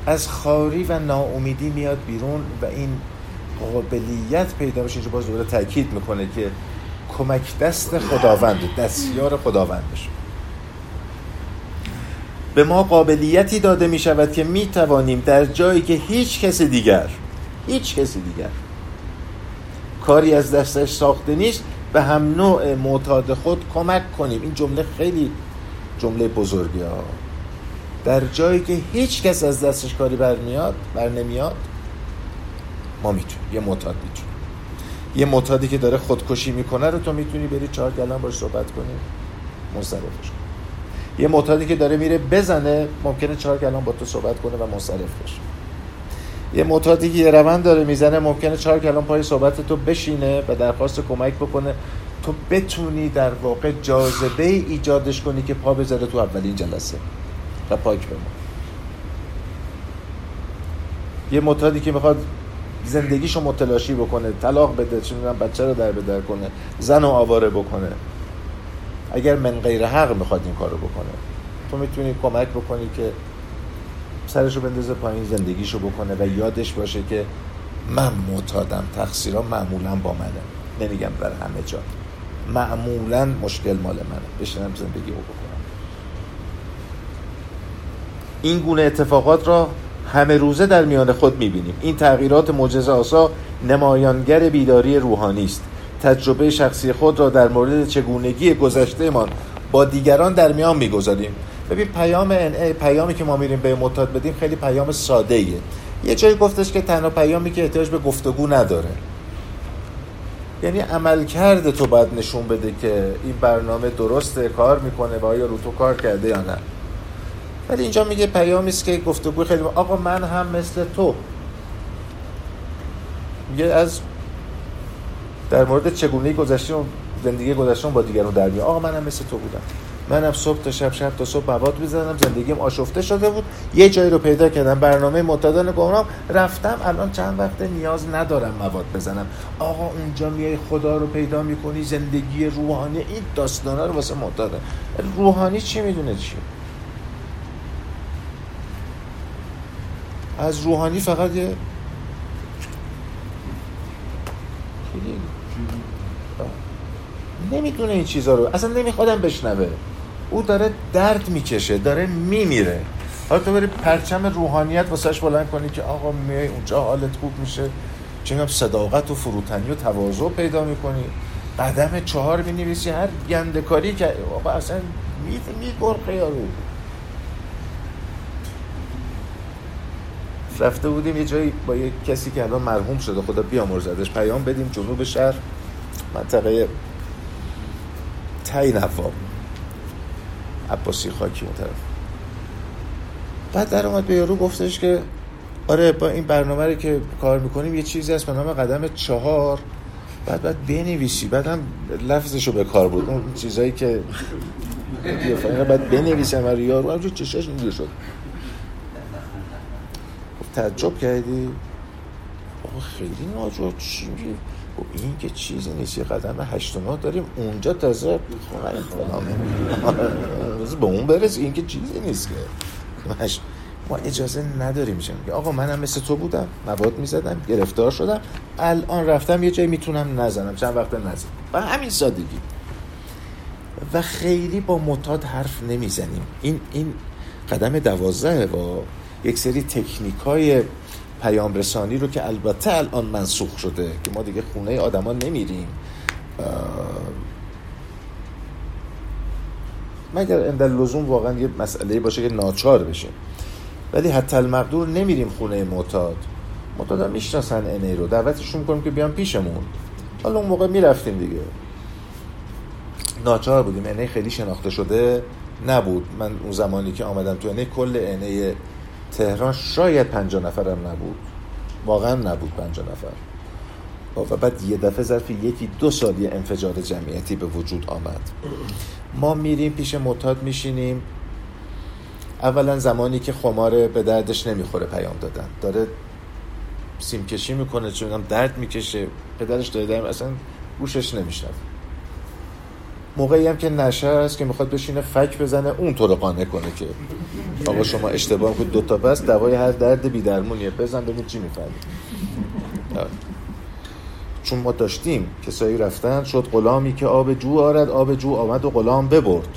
Speaker 1: از خاری و ناامیدی میاد بیرون و این قابلیت پیدا میشه باز دوباره تاکید می‌کنه که کمک دست خداوند دستیار خداوند بشه. به ما قابلیتی داده می شود که می توانیم در جایی که هیچ کس دیگر هیچ کسی دیگر کاری از دستش ساخته نیست به هم نوع معتاد خود کمک کنیم. این جمله خیلی جمله بزرگی ها. در جایی که هیچ کس از دستش کاری برمیاد بر نمیاد ما می‌تونیم. یه معتاد می‌تونیم. یه معتادی که داره خودکشی می‌کنه رو تو می‌تونی بری چهار کلم باش صحبت کنی. کنی یه معتادی که داره میره بزنه ممکنه چهار کلام با تو صحبت کنه و منصرف بشه یه معتادی که یه روند داره می‌زنه ممکنه چهار کلام پای صحبت تو بشینه و درخواست کمک بکنه تو بتونی در واقع جاذبه ایجادش کنی که پا بذاره تو اولین جلسه و پاک بمون. یه معتادی که می‌خواد زندگیشو متلاشی بکنه طلاق بده چون بچه رو در بدر کنه زن و آواره بکنه. اگر من غیر حق می‌خواد این کارو بکنه تو می‌تونی کمک بکنی که سرشو بندازه پایین زندگیشو بکنه و یادش باشه که من معتادم تقصیرها معمولا با منه. نمیگم بر همه جا. معمولا مشکل مال منه. بشنم زندگی رو بکنم. این گونه اتفاقات را همه روزه در میان خود می‌بینیم. این تغییرات معجزه آسا نمایانگر بیداری روحانی است. تجربه شخصی خود را در مورد چگونگی گذشتهمان با دیگران در میان می‌گذاریم. ببین پیام پیامی که ما میریم به معتاد بدیم خیلی پیام ساده ایه. یه جایی گفتش که تنها پیامی که احتیاج به گفتگو نداره. یعنی عمل کرده تو باید نشون بده که این برنامه درسته کار می‌کنه و آیا رو تو کار کرده یا نه. ولی اینجا میگه پیامی است که گفتگو خیلی آقا من هم مثل تو. میگه از در مورد چگونه گذشته زندگی گذشته با دیگران در میاد آقا منم مثل تو بودم. منم صبح تا شب شب تا صبح مواد می‌زدم زندگیم آشفته شده بود. یه جایی رو پیدا کردم برنامه معتادان گمرام رفتم الان چند وقت نیاز ندارم مواد بزنم. آقا اونجا میای خدا رو پیدا می‌کنی زندگی روحانی این داستانا رو واسه معتاده روحانی چی می‌دونه چی؟ از روحانی فقط یه نمی‌دونه این چیزها رو اصلا نمیخوادم بشنوه. او داره درد می‌کشه داره میمیره. حالا تو بری پرچم روحانیت واسهش بلند کنی که آقا میای اونجا حالت خوب میشه. چه صداقت و فروتنی و تواضع پیدا می‌کنی. قدم چهار می نویسی هر گنده کاری که آقا اصلا می می یارو. رفته بودیم یه جایی با یه کسی که الان مرحوم شده خدا بیامرزدش. پیام بدیم جنوب شهر. منطقه تایی نواب عباسی خاکی اون طرف. بعد در اومد به یارو گفتش که آره با این برنامه رو که کار می‌کنیم یه چیزی هست به نام قدم چهار. بعد بعد بنویسی. بعد هم لفظش رو به کار بود اون چیزایی که بعد بنویسی همه یارو. همجور چشاش اینجور شد. تعجب کردی؟ خیلی ناجور چی و این که چیزی نیست یه قدم هشت و داریم اونجا تازه خونه به اون برس این که چیزی نیست که. ما اجازه نداریم میشم آقا منم مثل تو بودم مواد می‌زدم گرفتار شدم الان رفتم یه جایی می‌تونم نزنم چند وقت نزنم. و همین سادگی. و خیلی با متاد حرف نمی‌زنیم. این این قدم دوازده با یک سری تکنیک های پیام رسانی رو که البته الان منسوخ شده که ما دیگه خونه آدما نمیریم. مگر اندر لزوم واقعا یه مسئله باشه که ناچار بشه ولی حتی المقدور نمیریم خونه معتاد. معتاد هم می‌شناسن انه رو. دعوتشون می‌کنیم که بیان پیشمون. حالا اون موقع می‌رفتیم دیگه. ناچار بودیم. انه خیلی شناخته شده نبود. من اون زمانی که آمدم تو انه کل انه تهران شاید پنجاه نفرم نبود. واقعا نبود پنجاه نفر. و بعد یه دفعه ظرف یکی دو سال یه انفجار جمعیتی به وجود آمد. ما میریم پیش معتاد میشینیم. اولا زمانی که خماره به دردش نمی‌خوره پیام دادن. داره سیم کشی می‌کنه چون درد می‌کشه. پدرش داره اصلا گوشش نمیشنه موقعی هم که نشه است که می‌خواد بشینه فک بزنه اون تو رو کنه که آقا شما اشتباه کنید دو تا دوای هر درد بی درمونیه بزن ببین چی می‌فهمی. چون ما داشتیم کسایی رفتن شد غلامی که آب جو آرد آب جو آمد و غلام ببرد.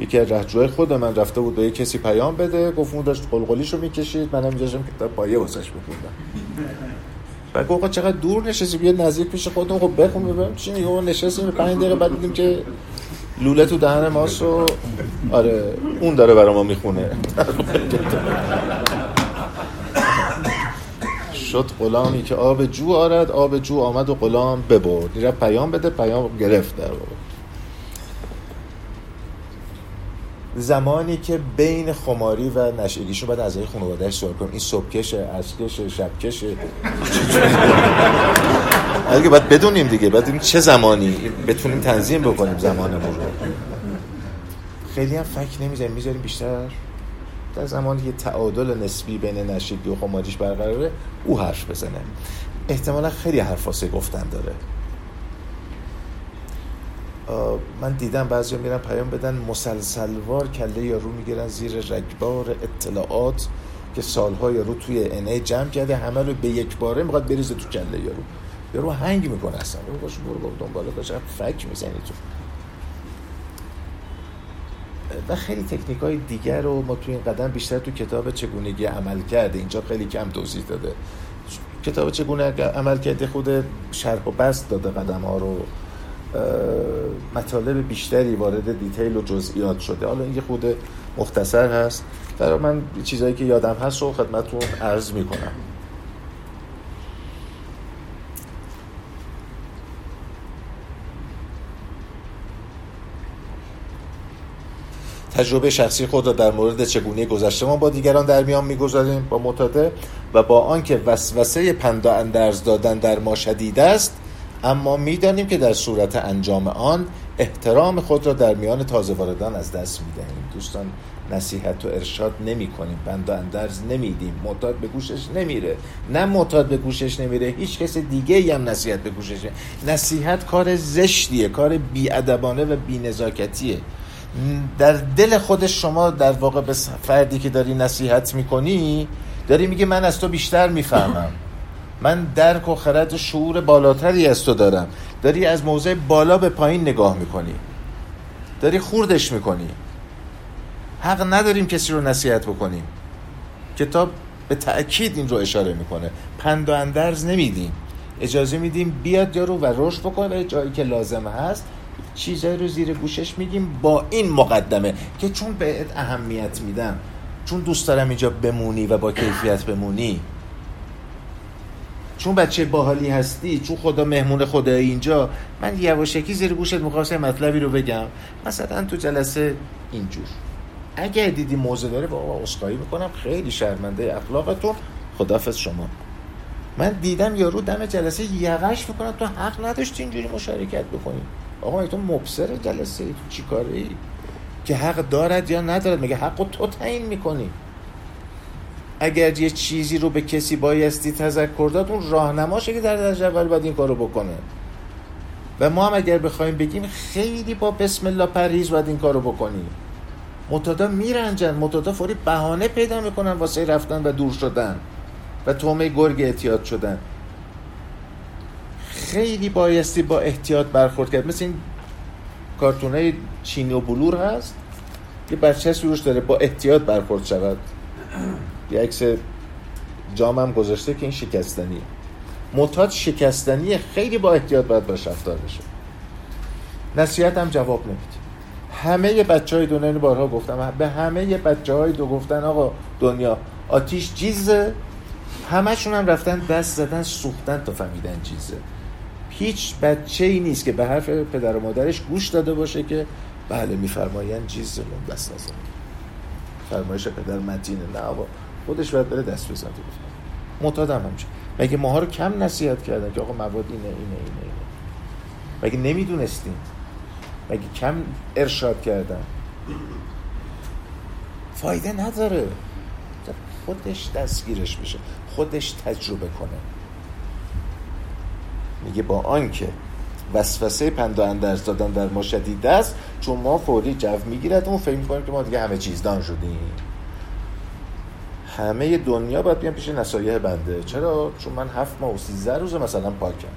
Speaker 1: یکی از رهجوهای خود من رفته بود به یه کسی پیام بده گفت اون داشت قلقلیشو می‌کشید منم اینجاشم که پایه واسش بخوندم. بعد گفت چقدر دور نشستی؟ بیا نزدیک پیش خودتون خب بخون ببینم چی میگه؟ اون نشستیم 5 دقیقه بعد دیدیم که لوله تو دهن ماست و آره اون داره برای ما می‌خونه. شد غلامی که آب جو آرد آب جو آمد و غلام ببرد. نیره پیام بده پیام گرفت در واقع. زمانی که بین خماری و نشگیشون بعد از خانوادهش سوال کنیم این صبحکشه ازکشه شبکشه اگه باید بدونیم دیگه. بعد این چه زمانی؟ بتونیم تنظیم بکنیم زمانمون رو. خیلی هم فکر نمی‌ذاریم. می‌ذاریم بیشتر. در زمانی که تعادل نسبی بین نشگی و خماریش برقراره او حرف بزنه. احتمالا خیلی حرفاسه گفتن داره. من دیدم بعضی میرن پیام بدن مسلسلوار کله یا رو می‌گیرن زیر رگبار اطلاعات که سالهای رو توی انه جمع کرده همه رو به یک باره می‌خواد بریزه تو کله یارو. یارو هنگ می‌کنه اصلا. باش برو دنباله باشه فک می‌زنی تو. و خیلی تکنیک های دیگر رو ما توی این قدم بیشتر تو کتاب چگونگی عمل کرده. اینجا خیلی کم توضیح داده. کتاب چگونه عمل کرده خود شرح و بست داده قدم ها رو. مطالب بیشتری وارد دیتیل و جزئیات شده. حالا این خود مختصر هست برای من چیزایی که یادم هست رو خدمتون عرض می‌کنم. تجربه شخصی خود را در مورد چگونه گذشته ما با دیگران در میان می‌گذاریم با متاده و با آنکه وسوسه پندا اندرز دادن در ما شدید است اما می‌دانیم که در صورت انجام آن احترام خود را در میان تازه واردان از دست می‌دهیم. دوستان نصیحت و ارشاد نمی کنیم بند و اندرز نمیدیم. معتاد به گوشش نمیره. نه معتاد به گوشش نمیره. هیچ کس دیگه هم نصیحت به گوشش نصیحت کار زشتیه کار بیادبانه و بینزاکتیه. در دل خود شما در واقع به فردی که داری نصیحت می‌کنی داری میگه من از تو بیشتر می‌فهمم. من درک و خرد و شعور بالاتری از تو دارم. داری از موضع بالا به پایین نگاه می‌کنی. داری خوردش می‌کنی. حق نداریم کسی رو نصیحت بکنیم. کتاب به تأکید این رو اشاره می‌کنه. پند و اندرز نمیدیم. اجازه میدیم بیاد یارو و رشد بکنه. جایی که لازم هست چیزایی رو زیر گوشش میگیم. با این مقدمه که چون به اهمیت میدم چون دوست دارم اینجا بمونی و با کیفیت بمونی چون بچه باحالی هستی چون خدا مهمون خدا اینجا من یواشکی زیر گوشت می‌خواستم مطلبی رو بگم. مثلا تو جلسه اینجور. اگه دیدی موزه داره با اسخایی می‌کنم خیلی شرمنده اخلاقتون. خدافظ شما. من دیدم یارو دم جلسه یقش می‌کنم تو حق نداشتی اینجوری مشارکت بکنی. آقا تو مبصر جلسه تو چی کاره ای که حق دارد یا ندارد؟ مگه حق تو تعیین می‌کنی؟ اگر یه چیزی رو به کسی بایستی تذکر داد اون راهنماشه که در درجه اول باید این کارو بکنه. و ما هم اگر بخوایم بگیم خیلی با بسم الله پرهیز باید این کارو بکنیم. متدا میرنجن متدا فوری بهانه پیدا می‌کنن واسه رفتن و دور شدن و تومه گرگ احتیاط شدن. خیلی بایستی با احتیاط برخورد کرد. مثل این کارتونه چینی و بلور هست یه بچه روش داره با احتیاط برخورد شود. یه عکس جامم گذاشته که این شکستنیه. متاد شکستنیه خیلی با احتیاط باید باش رفتار بشه. نصیحت هم جواب نمیده. همه بچه های دنیا بارها گفتم به همه بچه های دو گفتن آقا دنیا آتیش جیزه. همشون هم رفتن دست زدن سوختن تا فهمیدن چیزه هیچ بچه ای نیست که به حرف پدر و مادرش گوش داده باشه که بله میفرمایند چیز دست نزن فرمایش پدر متینه نه آقا. خودش باید بره دست بزنه معتادم همچه مگه ماها رو کم نصیحت کردن که آقا مواد اینه اینه اینه, اینه. مگه نمی‌دونستیم مگه کم ارشاد کردن؟ فایده نداره. خودش دستگیرش بشه. خودش تجربه کنه. میگه با آنکه وسوسه پند و اندرز دادن در ما شدید است چون ما فوری جو می‌گیرد اون فکر می‌کنیم که ما دیگه همه چیز دان شدیم. همه دنیا باید بیان پیش نصایح بنده. چرا؟ چون من هفت ماه و سیزده روز مثلا پاکم.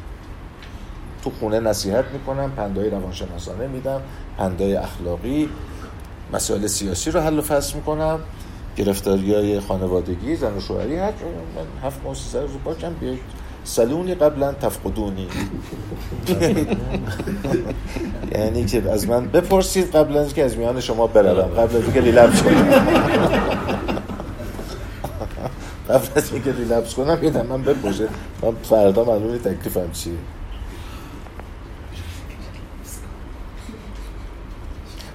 Speaker 1: تو خونه نصیحت می‌کنم پندای روانشناسانه میدم پندای اخلاقی مسائل سیاسی رو حل و فصل می‌کنم گرفتاری های خانوادگی زن و شوهری هر من هفت ماه و سیزده روز پاکم بیاید سلونی قبلا تفقدونی. یعنی که از من بپرسید قبل از که از میان شما بروم. قبل از ریلپس کنم قبل از اینکه ریلپس کنم یه من بپرسید من فردا معلومی تکلیفم چیه.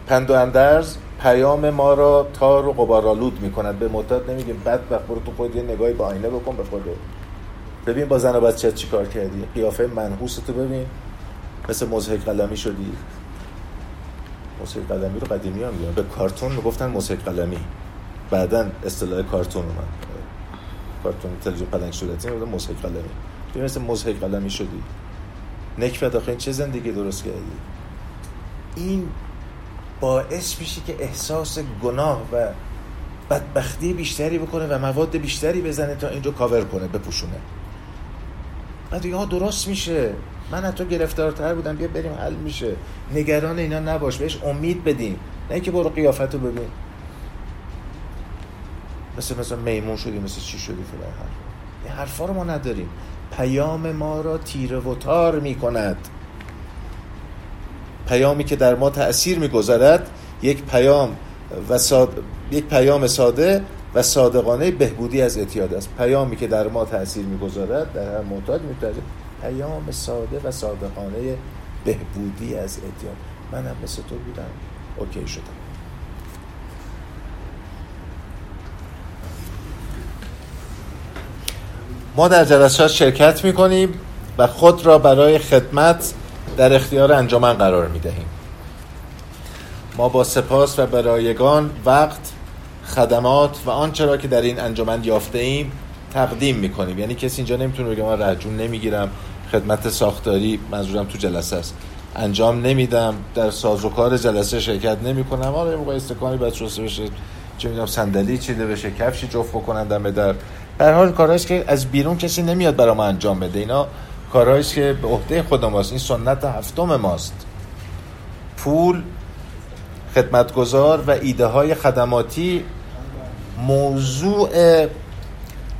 Speaker 1: پند و اندرز پیام ما را تار و قبارالود می‌کند. به معتاد نمیگیم. بد برو تو خود یه نگاهی با آینه بکن به خودت. ببین با زن و بچه چی کار کردی. قیافه منحوس تو ببین. مثل مزهک قلمی شدی. مزهک قلمی رو قدیمی هم به کارتون می‌گفتن مزهک قلمی. بعدا اصطلاح کارتون اومد. کارتون تلویزیون پلنگ صورتی می‌گفتن مزهک قلمی. ببین مثل مزهک قلمی شدی. نکفت آخه چه زندگی درست کردی؟ این باعث میشه که احساس گناه و بدبختی بیشتری بکنه و مواد بیشتری بزنه تا اینجا کاور کنه بپوشونه. بعد ها درست میشه. من تو گرفتارتر بودم بیا بریم حل میشه. نگران اینا نباش بهش امید بدیم. نه که برو قیافت رو ببین. مثل مثلا میمون شدی مثل چی شدی فلان این حرفا رو ما نداریم. پیام ما را تیره و تار می‌کند. پیامی که در ما تأثیر می‌گذارد یک پیام و یک پیام ساده و صادقانه بهبودی از اعتیاد است. پیامی که در ما تاثیر می‌گذارد در هر معتاد می‌تونه پیام ساده و صادقانه بهبودی از اعتیاد. منم مثل تو بودم. اوکی شدم. ما در جلسات شرکت می‌کنیم و خود را برای خدمت در اختیار انجمن قرار می‌دهیم. ما با سپاس و برایگان وقت خدمات و آنچه را که در این انجمن یافته ایم تقدیم می‌کنیم. یعنی کسی اینجا نمی‌تونه بگه من رجون نمی‌گیرم خدمت ساختاری منظورم تو جلسه است. انجام نمیدم در سازوکار جلسه شرکت نمی‌کنم. حالا یه موقع استکانی شسته بشه چه می‌دونم صندلی چیده بشه کفشی جفت بکنن در. در حال کارهاییست که از بیرون کسی نمیاد برای ما انجام بده. اینا کارهاییست که به عهده خود ماست. این سنت هفتم ماست. پول خدمتگزار و ایده های خدماتی موضوع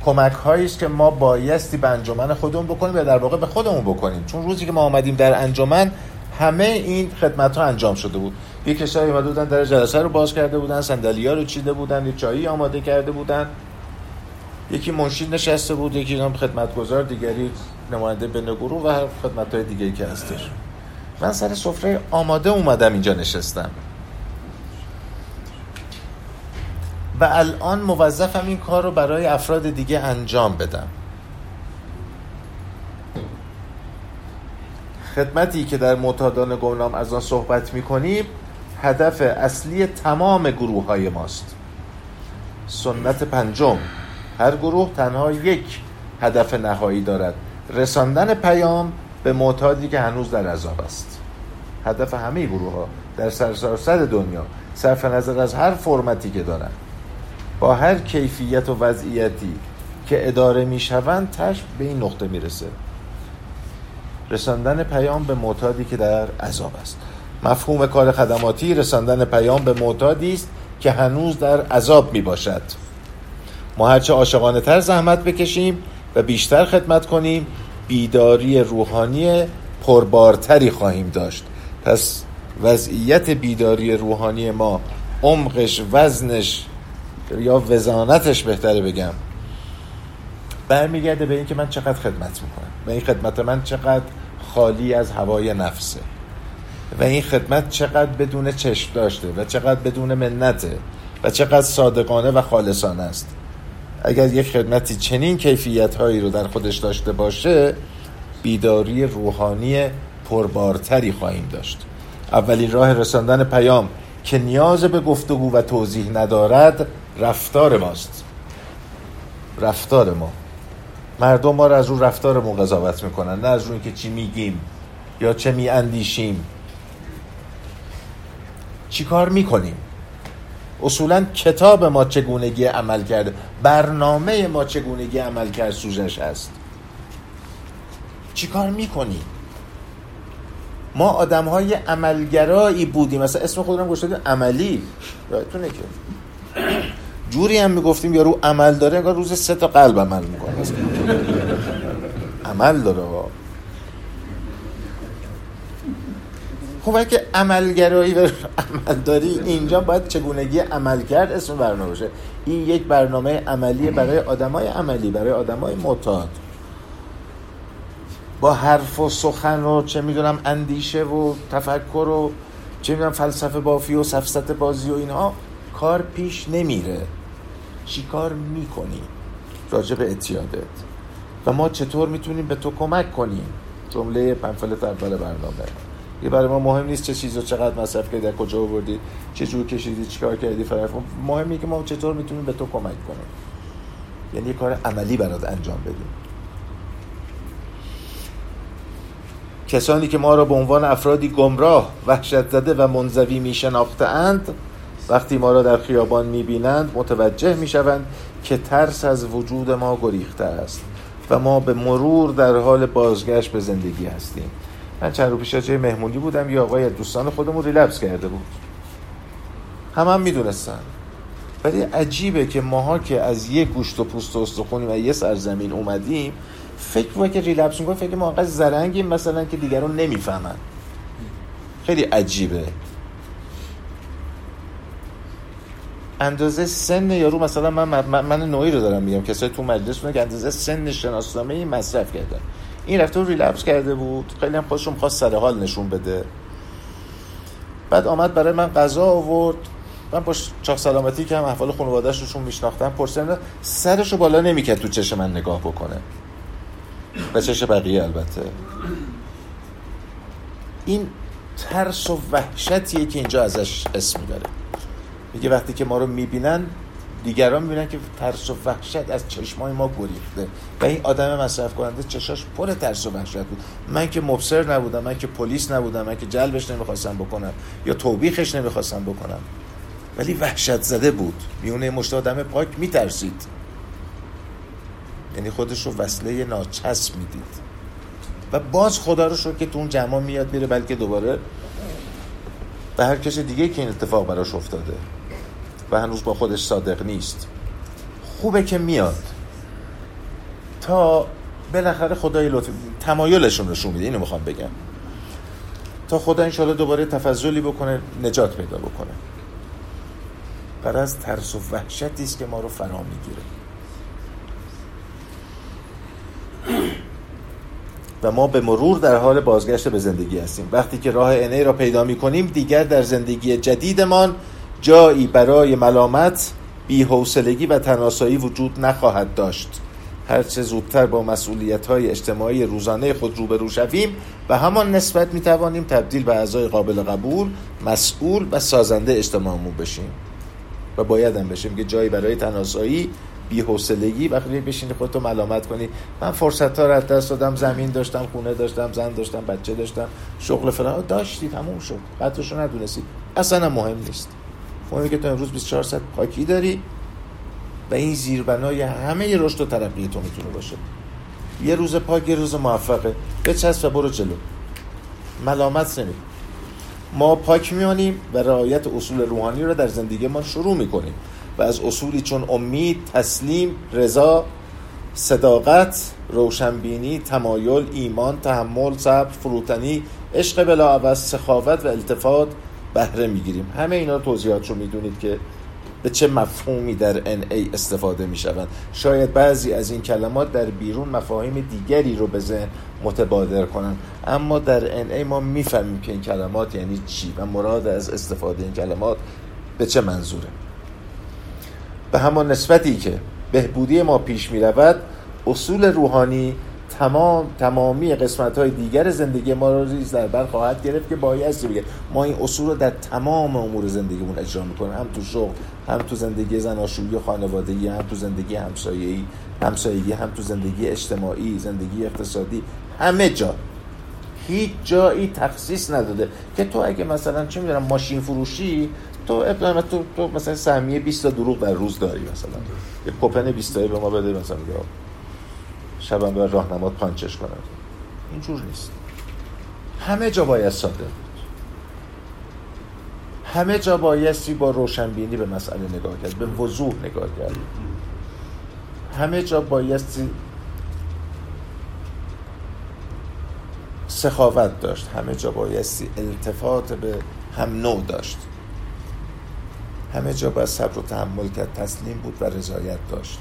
Speaker 1: کمک هایی است که ما بایستی به انجمن خودمون بکنیم و در واقع به خودمون بکنیم. چون روزی که ما آمدیم در انجمن همه این خدمت ها انجام شده بود. یک کسایی اومده بودن در جلسه رو باز کرده بودن صندلی ها رو چیده بودن یه چایی آماده کرده بودن. یکی منشید نشسته بود یکی هم خدمتگزار دیگری نماینده به گروه و هر خدمت های دیگری که هستش. من سر سفره آماده اومدم اینجا نشستم. و الان موظفم این کار رو برای افراد دیگه انجام بدم. خدمتی که در معتادان گمنام از آن صحبت می کنیم هدف اصلی تمام گروه های ماست. سنت پنجم. هر گروه تنها یک هدف نهایی دارد. رساندن پیام به معتادی که هنوز در عذاب است. هدف همه گروه ها در سرسراسر دنیا صرف نظر از هر فرمتی که دارند. با هر کیفیت و وضعیتی که اداره می‌شوند تش به این نقطه می‌رسه. رساندن پیام به معتادی که در عذاب است. مفهوم کار خدماتی رساندن پیام به معتادی است که هنوز در عذاب می باشد ما هرچه عاشقانه تر زحمت بکشیم و بیشتر خدمت کنیم بیداری روحانی پربارتری خواهیم داشت. پس وضعیت بیداری روحانی ما عمقش وزنش یا وزانتش بهتره بگم. برمیگرده به اینکه من چقدر خدمت می‌کنم. و این خدمت من چقدر خالی از هوای نفسه. و این خدمت چقدر بدون چشم داشته و چقدر بدون منته و چقدر صادقانه و خالصانه است. اگر یک خدمتی چنین کیفیت هایی رو در خودش داشته باشه بیداری روحانی پربارتری خواهیم داشت. اولین راه رساندن پیام که نیاز به گفتگو و توضیح ندارد رفتار ماست. رفتار ما. مردم ما رو از رو رفتارمون قضاوت می‌کنن نه از رو اینکه چی میگیم یا چه میاندیشیم. چی کار می‌کنیم؟ اصولا کتاب ما چگونگی عمل کرده برنامه ما چگونگی عمل کرد سوزش هست. چی کار می‌کنیم ما آدم های عملگرایی بودیم. مثلا اسم خودم گوشتیم عملی. یادتونه که؟ جوری هم می‌گفتیم یارو عمل داره انگار روز سه تا قلب عمل می‌کنه. عمل داره اگه عملگرایی و عمل داری اینجا باید چگونگی عمل کرد اسم برنامه باشه. این یک برنامه عملی برای آدمای عملی برای آدمای معتاد. با حرف و سخن و چه می‌دونم اندیشه و تفکر و چه می‌دونم فلسفه بافی و سفست بازی و اینها کار پیش نمیره. چی کار می‌کنی؟ راجع به اتیادت و ما چطور می‌تونیم به تو کمک کنیم؟ جمله پنفلت اول برنامه. یه برای ما مهم نیست چه چیز رو چقدر مصرف کردی کجا آوردی چه جور کشیدی چیکار کردی فرق مهمه که ما چطور می‌تونیم به تو کمک کنیم. یعنی یه کار عملی برات انجام بدیم. کسانی که ما را به عنوان افرادی گمراه وحشت زده و منزوی می اند وقتی ما را در خیابان می بینند متوجه می شوند که ترس از وجود ما گریخته است و ما به مرور در حال بازگشت به زندگی هستیم. من چند رو پیش جای مهمونی بودم یه آقای دوستان خودمون ریلپس کرده بود. هم هم می‌دونستن. ولی عجیبه که ماها که از یه گوشت و پوست و استخونی و یه سرزمین اومدیم فکر که ریلپس می‌کنه فکر ما انقدر زرنگیم مثلا که دیگران نمی‌فهمن. خیلی عجیبه. اندازه سن یارو مثلا من من, نوعی رو دارم میگم. کسایی تو مجلس که اندازه سن شناسنامه مصرف کردن. این رفته ریلپس کرده بود. خیلی هم خودشون خواست سر حال نشون بده. بعد آمد برای من غذا آورد. من با چاق سلامتی که هم احوال خانواده‌اش روشون میشناختم پرسیدم سرشو بالا نمی‌کرد تو چش من نگاه بکنه. و چش بقیه البته. این ترس و وحشتیه که اینجا ازش اسم می‌بره. میگه وقتی که ما رو می‌بینن دیگران می‌بینن که ترس و وحشت از چشمای ما گریخته. و این آدم مصرف کننده چشاش پر ترس و وحشت بود. من که مبصر نبودم من که پلیس نبودم من که جلبش نمی‌خواستم بکنم یا توبیخش نمی‌خواستم بکنم. ولی وحشت زده بود. میونه مشت آدم پاک میترسید. یعنی خودش رو وصله ناچسب می‌دید. و باز خدا رو شد که تو اون جمع میاد میره بلکه دوباره به هر کسی دیگه که این اتفاق براش افتاده. و هنوز با خودش صادق نیست. خوبه که میاد. تا بالاخره خدای لطف تمایلشون نشون میده. اینو می‌خوام بگم. تا خدا انشالله دوباره تفضلی بکنه نجات پیدا بکنه. بر از ترس و وحشتی است که ما رو فرا می‌گیره. و ما به مرور در حال بازگشت به زندگی هستیم. وقتی که راه انه را پیدا می کنیم دیگر در زندگی جدیدمان جایی برای ملامت بیحوصلگی و تناسایی وجود نخواهد داشت. هرچه زودتر با مسئولیت های اجتماعی روزانه خود روبرو شویم و همان نسبت می توانیم تبدیل به اعضای قابل قبول مسئول و سازنده اجتماعمون بشیم. و باید هم بشیم که جایی برای تناسایی بی حوصلگی وقتی بشینی خودتو ملامت کنی. من فرصت ها رو دست دادم زمین داشتم خونه داشتم زن داشتم بچه داشتم شغل فلان. داشتی تموم شد. قدرشو ندونستی. اصلا مهم نیست. مهمه که تو امروز 24 ساعت پاکی داری و این زیربنای همه رشد و ترقی تو می‌تونه باشه. یه روز پاک یه روز موفقه. بچسب و برو جلو. ملامت نمی ما پاک میانیم و رعایت اصول روحانی رو در زندگی ما شروع می‌کنیم و از اصولی چون امید، تسلیم، رضا، صداقت، روشنبینی، تمایل، ایمان، تحمل، صبر، فروتنی، عشق بلا سخاوت و التفات بهره می‌گیریم. همه اینا توضیحات رو می‌دونید که به چه مفهومی در ای استفاده می شوند شاید بعضی از این کلمات در بیرون مفاهیم دیگری رو به ذهن متبادر کنند. اما در ای ما می‌فهمیم که این کلمات یعنی چی و مراد از استفاده این کلمات به چه منظوره. به همان نسبتی که بهبودی ما پیش می رود اصول روحانی تمام تمامی قسمت های دیگر زندگی ما رو ریز در بر خواهد گرفت که بایستی بگه؟ ما این اصول رو در تمام امور زندگیمون اجرا می‌کنیم. هم تو شغل هم تو زندگی زناشویی خانوادگی هم تو زندگی همسایگی همسایگی هم تو زندگی اجتماعی زندگی اقتصادی. همه جا. هیچ جایی تخصیص نداده که تو اگه مثلا چه می‌دونم ماشین فروشی تو ابتدا تو, تو مثلا سهمیه 20 تا دروغ در روز داری مثلا. یه کوپن 20 به ما بده مثلا. شبم به راهنمات پانچش کنن اینجور نیست. همه جا باید ساده بود. همه جا بایستی با روشنبینی به مسئله نگاه کرد به وضوح نگاه کرد. همه جا بایستی سخاوت داشت. همه جا بایستی التفات به هم نوع داشت. همه جا باید صبر و تحمل کرد تسلیم بود و رضایت داشت.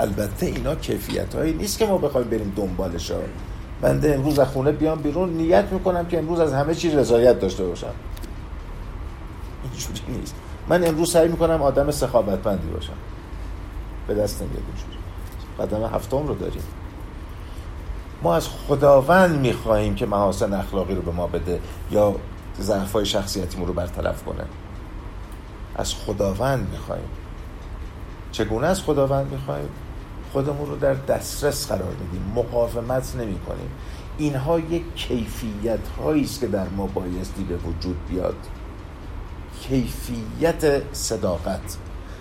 Speaker 1: البته اینا کیفیت هایی نیست که ما بخوایم بریم دنبالش ها بنده امروز از خونه بیام بیرون نیت می‌کنم که امروز از همه چیز رضایت داشته باشم. اینجوری نیست. من امروز سعی می‌کنم آدم سخاوتمندی باشم. به دست نمیاد اینجوری. قدم هفتم رو داریم. ما از خداوند می‌خواهیم که محاسن اخلاقی رو به ما بده یا ضعفای شخصیتیمون رو برطرف کنه. از خداوند می‌خواهیم. چگونه از خداوند می‌خواهیم؟ خودمون رو در دسترس قرار میدیم مقاومت نمی کنیم اینها یک کیفیت هایی است که در ما بایستی به وجود بیاد. کیفیت صداقت.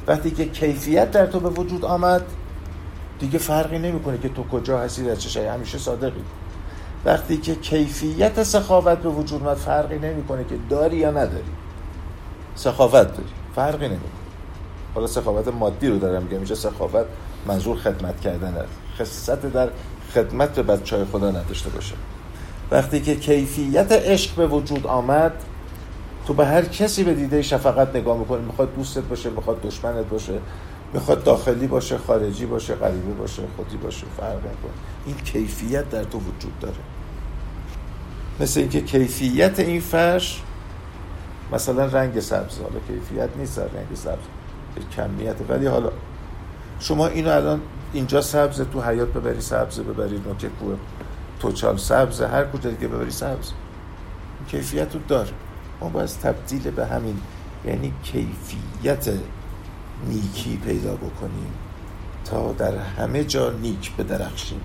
Speaker 1: وقتی که کیفیت در تو به وجود آمد دیگه فرقی نمی‌کنه که تو کجا هستی در چه همیشه صادقی. وقتی که کیفیت سخاوت به وجود آمد فرقی نمی‌کنه که داری یا نداری. سخاوت داری. فرقی نمی‌کنه. حالا سخاوت مادی رو دارم میگم اینجا سخاوت منظور خدمت کردن است. خصیصت در خدمت به بچه های خدا نداشته باشه. وقتی که کیفیت عشق به وجود آمد تو به هر کسی به دیده شفقت نگاه می‌کنی. می‌خواد دوستت باشه می‌خواد دشمنت باشه می‌خواد داخلی باشه خارجی باشه غریبه باشه خودی باشه فرق نکنه این کیفیت در تو وجود داره. مثل اینکه کیفیت این فرش مثلا رنگ سبز حالا کیفیت نیست رنگ سبز کمیت. ولی حالا شما اینو الان اینجا سبز تو حیات ببری سبز ببری نوک کوه توچال سبز هر کجا دیگه ببری سبز. کیفیت رو داره ما باید تبدیل به همین یعنی کیفیت نیکی پیدا بکنیم تا در همه جا نیک بدرخشیم.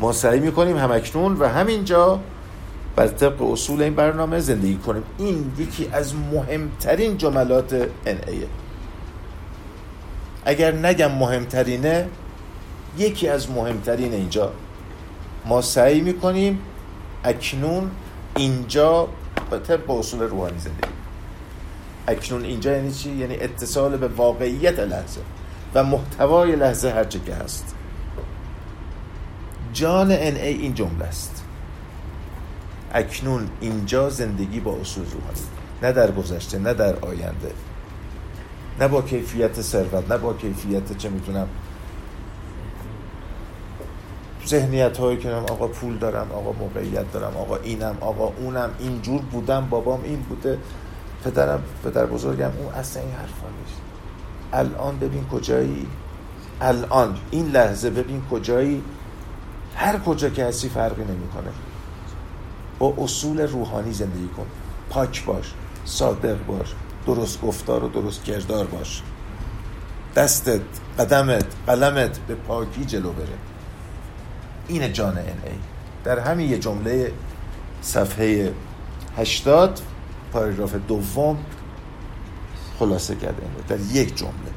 Speaker 1: ما سعی می‌کنیم همکنون و همینجا بر طبق اصول این برنامه زندگی کنیم. این یکی از مهمترین جملات NA اگر نگم مهمترینه یکی از مهمترین اینجا. ما سعی می‌کنیم اکنون اینجا به طبق اصول روحانی زندگی. اکنون اینجا یعنی چی؟ یعنی اتصال به واقعیت لحظه و محتوای لحظه هر که هست. جان ان ای این جمله است. اکنون اینجا زندگی با اصول روحانی. نه در گذشته نه در آینده. نه با کیفیت ثروت نه با کیفیت چه می‌تونم ذهنیت هایی که آقا پول دارم آقا موقعیت دارم آقا اینم آقا اونم اینجور بودم بابام این بوده. پدرم پدر بزرگم اون اصلا این حرفا نیست. الان ببین کجایی؟ الان این لحظه ببین کجایی؟ هر کجا که هستی فرقی نمی‌کنه. با اصول روحانی زندگی کن. پاک باش صادق باش. درست گفتار و درست کردار باش. دستت قدمت قلمت به پاکی جلو بره. این جان این ای در همین یه جمله صفحه 80 پاراگراف دوم خلاصه کرده در یک جمله.